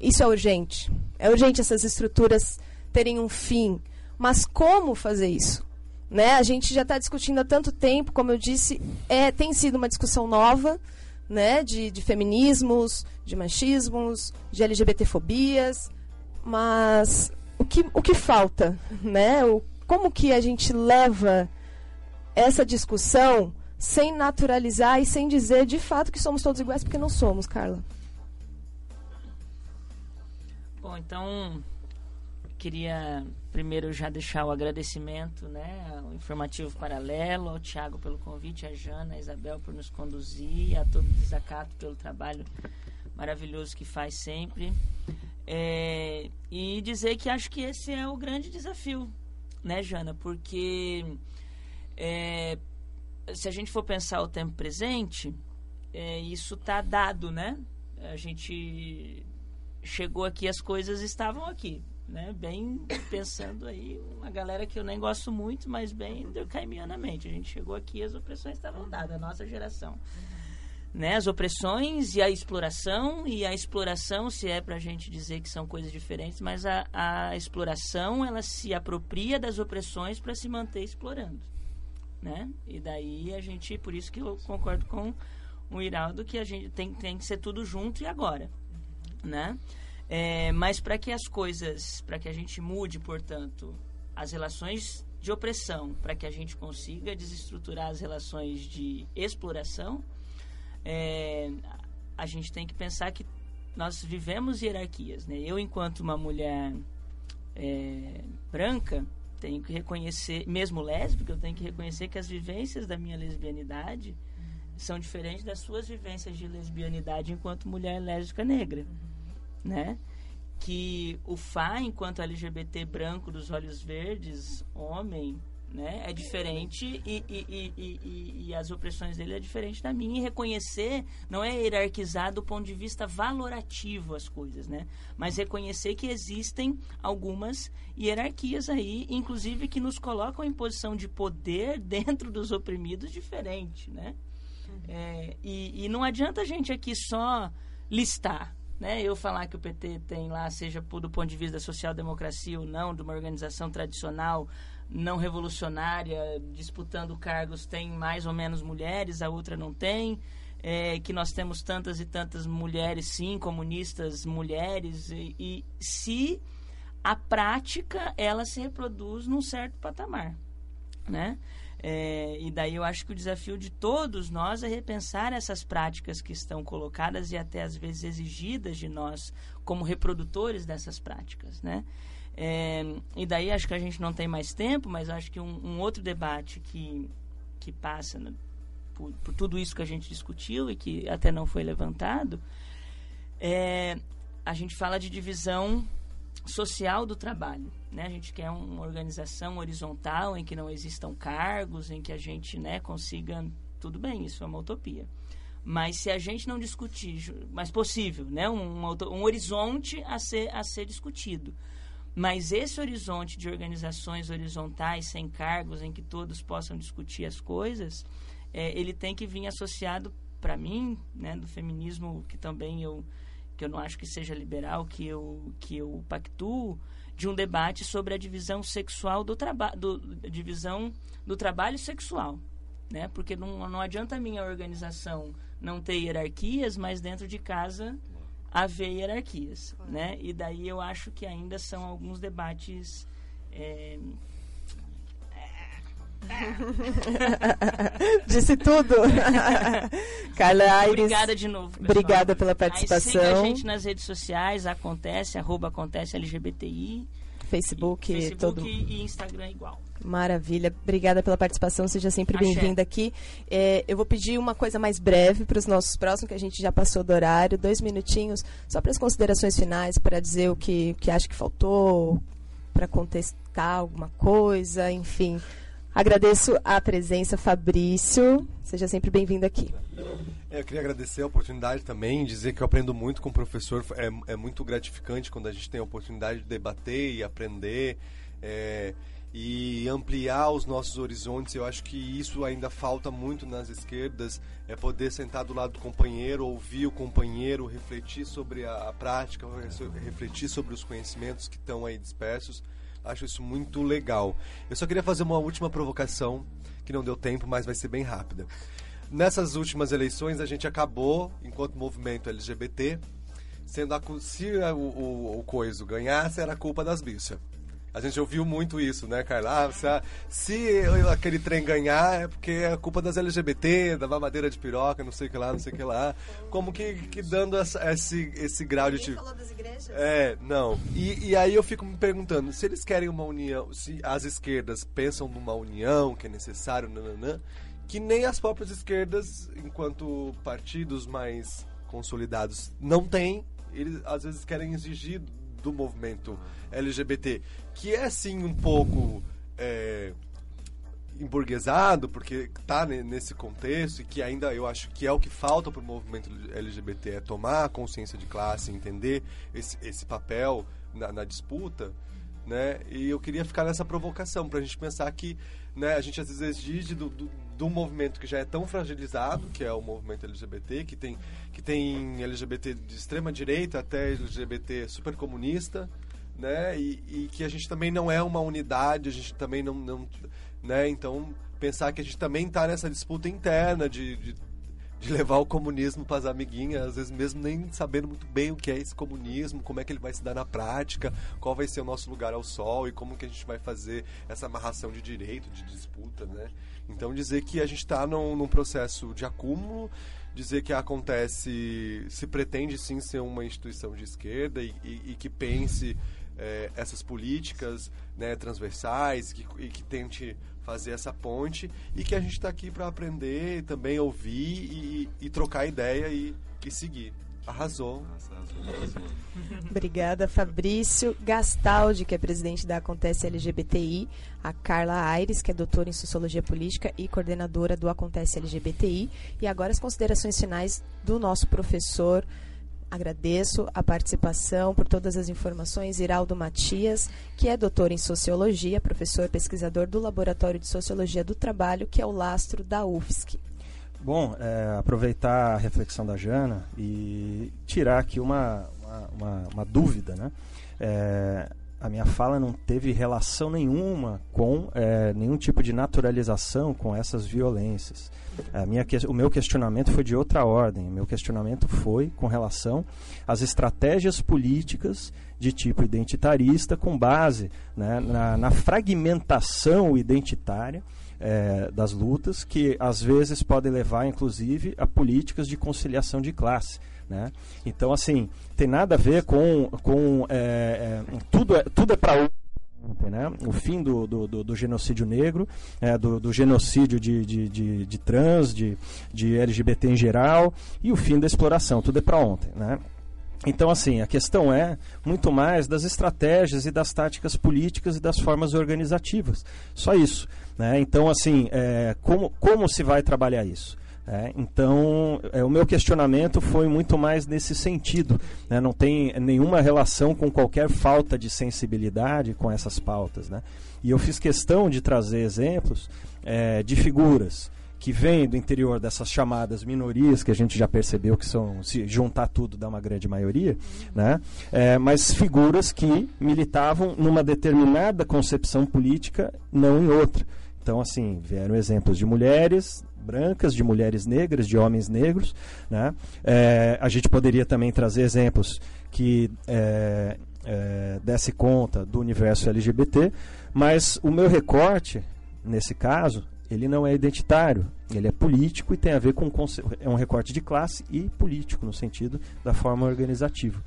Isso é urgente. É urgente essas estruturas terem um fim. Mas como fazer isso? Né? A gente já está discutindo há tanto tempo, como eu disse, é, tem sido uma discussão nova né? de, de feminismos, de machismos, de LGBTfobias, mas o que, o que falta? Né? O, como que a gente leva essa discussão sem naturalizar e sem dizer de fato que somos todos iguais, porque não somos, Carla. Bom, então queria primeiro já deixar o agradecimento, né, ao informativo paralelo, ao Tiago pelo convite, a Jana, a Isabel por nos conduzir, a todo o desacato pelo trabalho maravilhoso que faz sempre. É, e dizer que acho que esse é o grande desafio, né, Jana? Porque é, se a gente for pensar o tempo presente, é, isso está dado, né? A gente chegou aqui, as coisas estavam aqui, né? Bem pensando aí, uma galera que eu nem gosto muito, mas bem durkheimianamente. A gente chegou aqui, as opressões estavam dadas, a nossa geração. Né, as opressões e a exploração, e a exploração, se é para a gente dizer que são coisas diferentes, mas a, a exploração, ela se apropria das opressões para se manter explorando né? E daí a gente, por isso que eu concordo com o Iraldo que a gente tem, tem que ser tudo junto e agora, né? É, mas para que as coisas, para que a gente mude, portanto, as relações de opressão, para que a gente consiga desestruturar as relações de exploração, é, a gente tem que pensar que nós vivemos hierarquias, né? Eu, enquanto uma mulher é, branca, tenho que reconhecer, mesmo lésbica, eu tenho que reconhecer que as vivências da minha lesbianidade são diferentes das suas vivências de lesbianidade enquanto mulher lésbica negra, né? Que o Fá, enquanto LGBT branco dos olhos verdes, homem, né? É diferente e, e, e, e, as opressões dele é diferente da minha. E reconhecer não é hierarquizar do ponto de vista valorativo as coisas, né? Mas reconhecer que existem algumas hierarquias aí, inclusive que nos colocam em posição de poder (laughs) dentro dos oprimidos diferente, né? É, e, e não adianta a gente aqui só listar, né? Eu falar que o PT tem lá, seja do ponto de vista da social-democracia ou não, de uma organização tradicional, não revolucionária, disputando cargos, tem mais ou menos mulheres, a outra não tem. É, que nós temos tantas e tantas mulheres, sim, comunistas, mulheres, e, e se a prática ela se reproduz num certo patamar, né? É, e daí eu acho que o desafio de todos nós é repensar essas práticas que estão colocadas e até às vezes exigidas de nós como reprodutores dessas práticas, né? É, e daí acho que a gente não tem mais tempo, mas acho que um, um outro debate que, que passa no, por, por, tudo isso que a gente discutiu e que até não foi levantado, é, a gente fala de divisão social do trabalho. Né? A gente quer uma organização horizontal em que não existam cargos, em que a gente né, consiga. Tudo bem, isso é uma utopia. Mas se a gente não discutir, mas possível, né? um, um horizonte a ser, a ser discutido. Mas esse horizonte de organizações horizontais, sem cargos, em que todos possam discutir as coisas, é, ele tem que vir associado, para mim, né, do feminismo que também eu que eu não acho que seja liberal, que eu, que eu pactuo, de um debate sobre a divisão sexual do trabalho, divisão do trabalho sexual, né? Porque não, não adianta a minha organização não ter hierarquias, mas dentro de casa haver hierarquias, né? E daí eu acho que ainda são alguns debates é, (laughs) Disse tudo. (laughs) Carla Aires. Obrigada de novo. Pessoal. Obrigada pela participação. Aí, siga a gente nas redes sociais, acontece, arroba acontece LGBTI. Facebook, Facebook todo... e Instagram igual. Maravilha. Obrigada pela participação. Seja sempre bem-vinda aqui. É, eu vou pedir uma coisa mais breve para os nossos próximos, que a gente já passou do horário. Dois minutinhos, só para as considerações finais, para dizer o que, que acha que faltou, para contestar alguma coisa, enfim. Agradeço a presença, Fabrício. Seja sempre bem-vindo aqui. É, eu queria agradecer a oportunidade também, dizer que eu aprendo muito com o professor. É, é muito gratificante quando a gente tem a oportunidade de debater e aprender é, e ampliar os nossos horizontes. Eu acho que isso ainda falta muito nas esquerdas, é poder sentar do lado do companheiro, ouvir o companheiro, refletir sobre a, a prática, refletir sobre os conhecimentos que estão aí dispersos. Acho isso muito legal. Eu só queria fazer uma última provocação, que não deu tempo, mas vai ser bem rápida. Nessas últimas eleições, a gente acabou, enquanto movimento LGBT, sendo a, se o, o, o Coiso ganhasse, era culpa das bichas. A gente ouviu muito isso, né, Carla? Ah, se, se, aquele trem ganhar é porque é culpa das LGBT, da mamadeira de piroca, não sei o que lá, não sei o que lá. Como que, que dando essa, esse, esse grau de... Tipo... falou das igrejas? É, não. E, e aí eu fico me perguntando, se eles querem uma união, se as esquerdas pensam numa união que é necessário, nananã, que nem as próprias esquerdas, enquanto partidos mais consolidados, não têm, eles às vezes querem exigir do movimento LGBT, que é sim um pouco é, emburguesado, porque está nesse contexto e que ainda eu acho que é o que falta para o movimento LGBT, é tomar consciência de classe, entender esse, esse papel na, na disputa. Né? E eu queria ficar nessa provocação para a gente pensar que né, a gente às vezes exige do, do, do, movimento que já é tão fragilizado, que é o movimento LGBT, que tem, que tem LGBT de extrema direita até LGBT super comunista, né? E, e, que a gente também não é uma unidade, a gente também não, não né? Então pensar que a gente também está nessa disputa interna de, de, de, levar o comunismo para as amiguinhas, às vezes mesmo nem sabendo muito bem o que é esse comunismo, como é que ele vai se dar na prática, qual vai ser o nosso lugar ao sol e como que a gente vai fazer essa amarração de direito, de disputa, né? Então dizer que a gente está num, num processo de acúmulo dizer que acontece, se pretende sim ser uma instituição de esquerda e, e, e que pense é, essas políticas né, transversais que, e que tente fazer essa ponte e que a gente está aqui para aprender, também ouvir e, e, trocar ideia e, e seguir. Arrasou. Obrigada, Fabrício. Gastaldi, que é presidente da Acontece LGBTI. A Carla Aires, que é doutora em Sociologia Política e coordenadora do Acontece LGBTI. E agora as considerações finais do nosso professor. Agradeço a participação por todas as informações. Iraldo Matias, que é doutor em Sociologia, professor pesquisador do Laboratório de Sociologia do Trabalho, que é o lastro da UFSC. Bom, é, aproveitar a reflexão da Jana e tirar aqui uma, uma, uma, uma dúvida, né? É, a minha fala não teve relação nenhuma com é, nenhum tipo de naturalização com essas violências. A minha, o meu questionamento foi de outra ordem. O meu questionamento foi com relação às estratégias políticas de tipo identitarista com base né, na, na fragmentação identitária é, das lutas, que às vezes podem levar, inclusive, a políticas de conciliação de classe. Né? Então, assim, tem nada a ver com, com é, é, tudo, é, tudo é para né? o fim do, do, do, do genocídio negro, é, do, do, genocídio de, de, de, de, trans, de, de LGBT em geral, e o fim da exploração, tudo é para ontem. Né? Então, assim, a questão é muito mais das estratégias e das táticas políticas e das formas organizativas. Só isso. Né? Então, assim, é, como, como se vai trabalhar isso? É, então, é, o meu questionamento foi muito mais nesse sentido. Né? Não tem nenhuma relação com qualquer falta de sensibilidade com essas pautas. Né? E eu fiz questão de trazer exemplos é, de figuras que vêm do interior dessas chamadas minorias, que a gente já percebeu que são, se juntar tudo, dá uma grande maioria, né? É, mas figuras que militavam numa determinada concepção política, não em outra. Então, assim, vieram exemplos de mulheres brancas, de mulheres negras, de homens negros. Né? É, a gente poderia também trazer exemplos que é, é, desse conta do universo LGBT, mas o meu recorte, nesse caso, ele não é identitário, ele é político e tem a ver com é um recorte de classe e político no sentido da forma organizativa.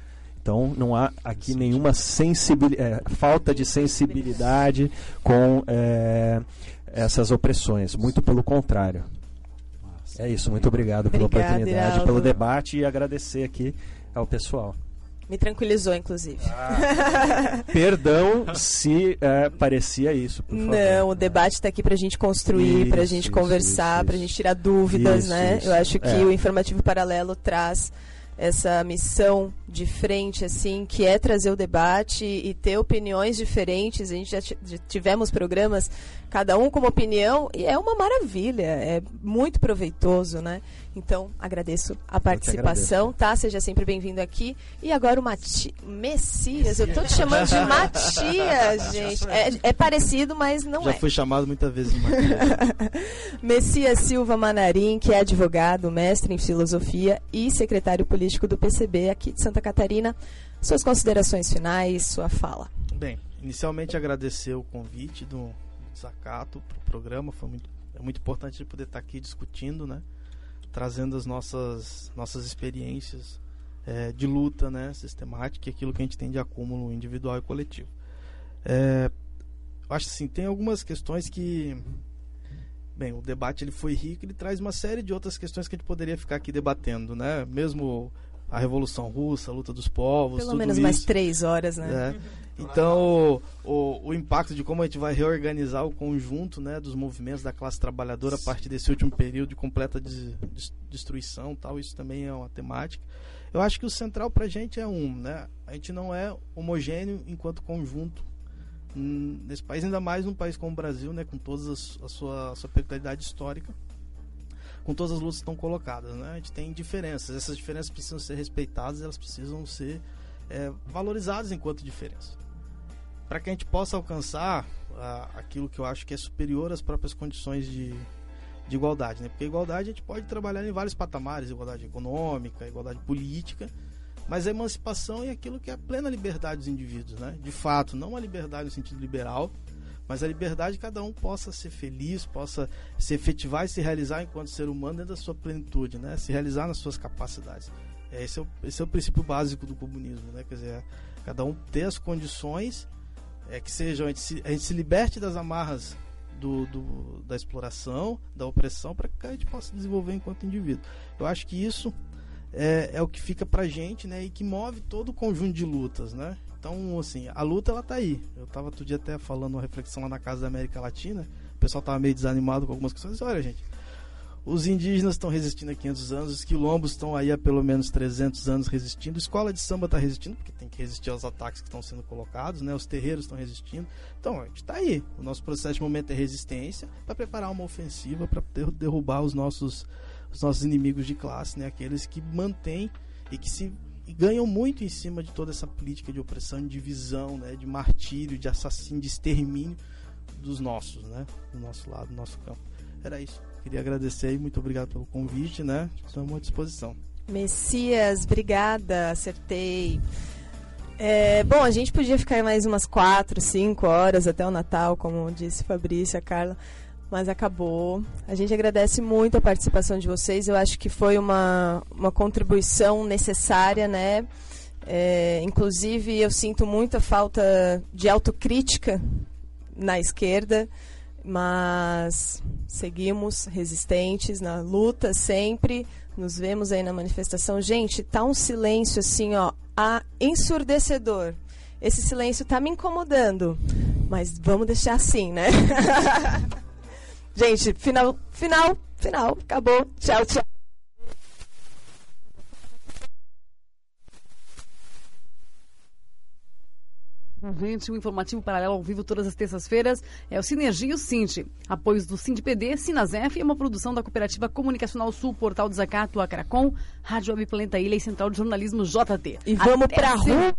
Então não há aqui nenhuma sensibilidade, é, falta de sensibilidade com é, essas opressões, muito pelo contrário. É isso, muito obrigado pela Obrigada, oportunidade, Iraldo. pelo debate e agradecer aqui ao pessoal. Me tranquilizou, inclusive. Ah, (laughs) perdão se é, parecia isso, por favor. Não, o debate está aqui para a gente construir, para a gente conversar, para a gente tirar dúvidas, isso, né? Isso. Eu acho que é. o Informativo Paralelo traz essa missão de frente, assim, que é trazer o debate e ter opiniões diferentes. A gente já tivemos programas, cada um com uma opinião, e é uma maravilha, é muito proveitoso, né? Então, agradeço a participação, tá? Seja sempre bem-vindo aqui. E agora o Mati... Messias, eu tô te chamando de (laughs) Matias, gente. É, é, parecido, mas não Já é. Já fui chamado muitas vezes de Matias. (laughs) Messias Silva Manarim, que é advogado, mestre em filosofia e secretário político do PCB aqui de Santa Catarina. Suas considerações finais, sua fala. Bem, inicialmente agradecer o convite do Zacato para o programa. Foi muito, é muito importante poder estar aqui discutindo, né? trazendo as nossas, nossas experiências é, de luta né, sistemática e aquilo que a gente tem de acúmulo individual e coletivo. É, acho assim, tem algumas questões que bem, o debate ele foi rico, ele traz uma série de outras questões que a gente poderia ficar aqui debatendo, né? Mesmo a Revolução Russa, a luta dos povos. Pelo menos isso. mais três horas, né? É. Então, o, o, impacto de como a gente vai reorganizar o conjunto né, dos movimentos da classe trabalhadora a partir desse último período de completa de, de, destruição, tal, isso também é uma temática. Eu acho que o central para a gente é um, né? A gente não é homogêneo enquanto conjunto nesse país, ainda mais num país como o Brasil, né, com toda a sua, a sua peculiaridade histórica com todas as lutas estão colocadas. Né? A gente tem diferenças, essas diferenças precisam ser respeitadas, elas precisam ser é, valorizadas enquanto diferença. Para que a gente possa alcançar a, aquilo que eu acho que é superior às próprias condições de, de igualdade. Né? Porque igualdade a gente pode trabalhar em vários patamares, igualdade econômica, igualdade política, mas a emancipação é aquilo que é a plena liberdade dos indivíduos, né? De fato, não uma liberdade no sentido liberal, mas a liberdade de cada um possa ser feliz, possa se efetivar e se realizar enquanto ser humano dentro da sua plenitude, né? Se realizar nas suas capacidades. É, esse, é o, esse é o princípio básico do comunismo, né? Quer dizer, é cada um ter as condições é, que sejam, a gente, se, a gente se liberte das amarras do, do, da exploração, da opressão, para que a gente possa desenvolver enquanto indivíduo. Eu acho que isso é, é o que fica pra gente, né? E que move todo o conjunto de lutas, né? Então, assim, a luta ela tá aí. Eu tava outro dia até falando uma reflexão lá na Casa da América Latina. O pessoal tava meio desanimado com algumas questões. Olha, gente, os indígenas estão resistindo há 500 anos, os quilombos estão aí há pelo menos 300 anos resistindo, a escola de samba está resistindo, porque tem que resistir aos ataques que estão sendo colocados, né? os terreiros estão resistindo. Então, a gente está aí. O nosso processo de momento é resistência para preparar uma ofensiva, para derrubar os nossos, os nossos inimigos de classe, né? aqueles que mantêm e que se e ganham muito em cima de toda essa política de opressão, de divisão, né, de martírio, de assassino, de extermínio dos nossos, né, do nosso lado, do nosso campo. Era isso. Queria agradecer e muito obrigado pelo convite, né? Estamos à disposição. Messias, obrigada, acertei. É, bom, a gente podia ficar mais umas quatro, cinco horas até o Natal, como disse Fabrícia, Carla, mas acabou. A gente agradece muito a participação de vocês. Eu acho que foi uma, uma contribuição necessária, né? É, inclusive, eu sinto muita falta de autocrítica na esquerda mas seguimos resistentes na luta sempre. Nos vemos aí na manifestação. Gente, tá um silêncio assim, ó, ensurdecedor. Esse silêncio tá me incomodando, mas vamos deixar assim, né? (laughs) Gente, final, final, final, acabou. Tchau, tchau. Gente, o informativo paralelo ao vivo todas as terças-feiras é o Sinergia e o Cinti. Apoios do SINDPD, Sinazef e uma produção da Cooperativa Comunicacional Sul, Portal Desacato, Acracom, Rádio Web Planeta Ilha e Central de Jornalismo JT. E vamos Até pra rua!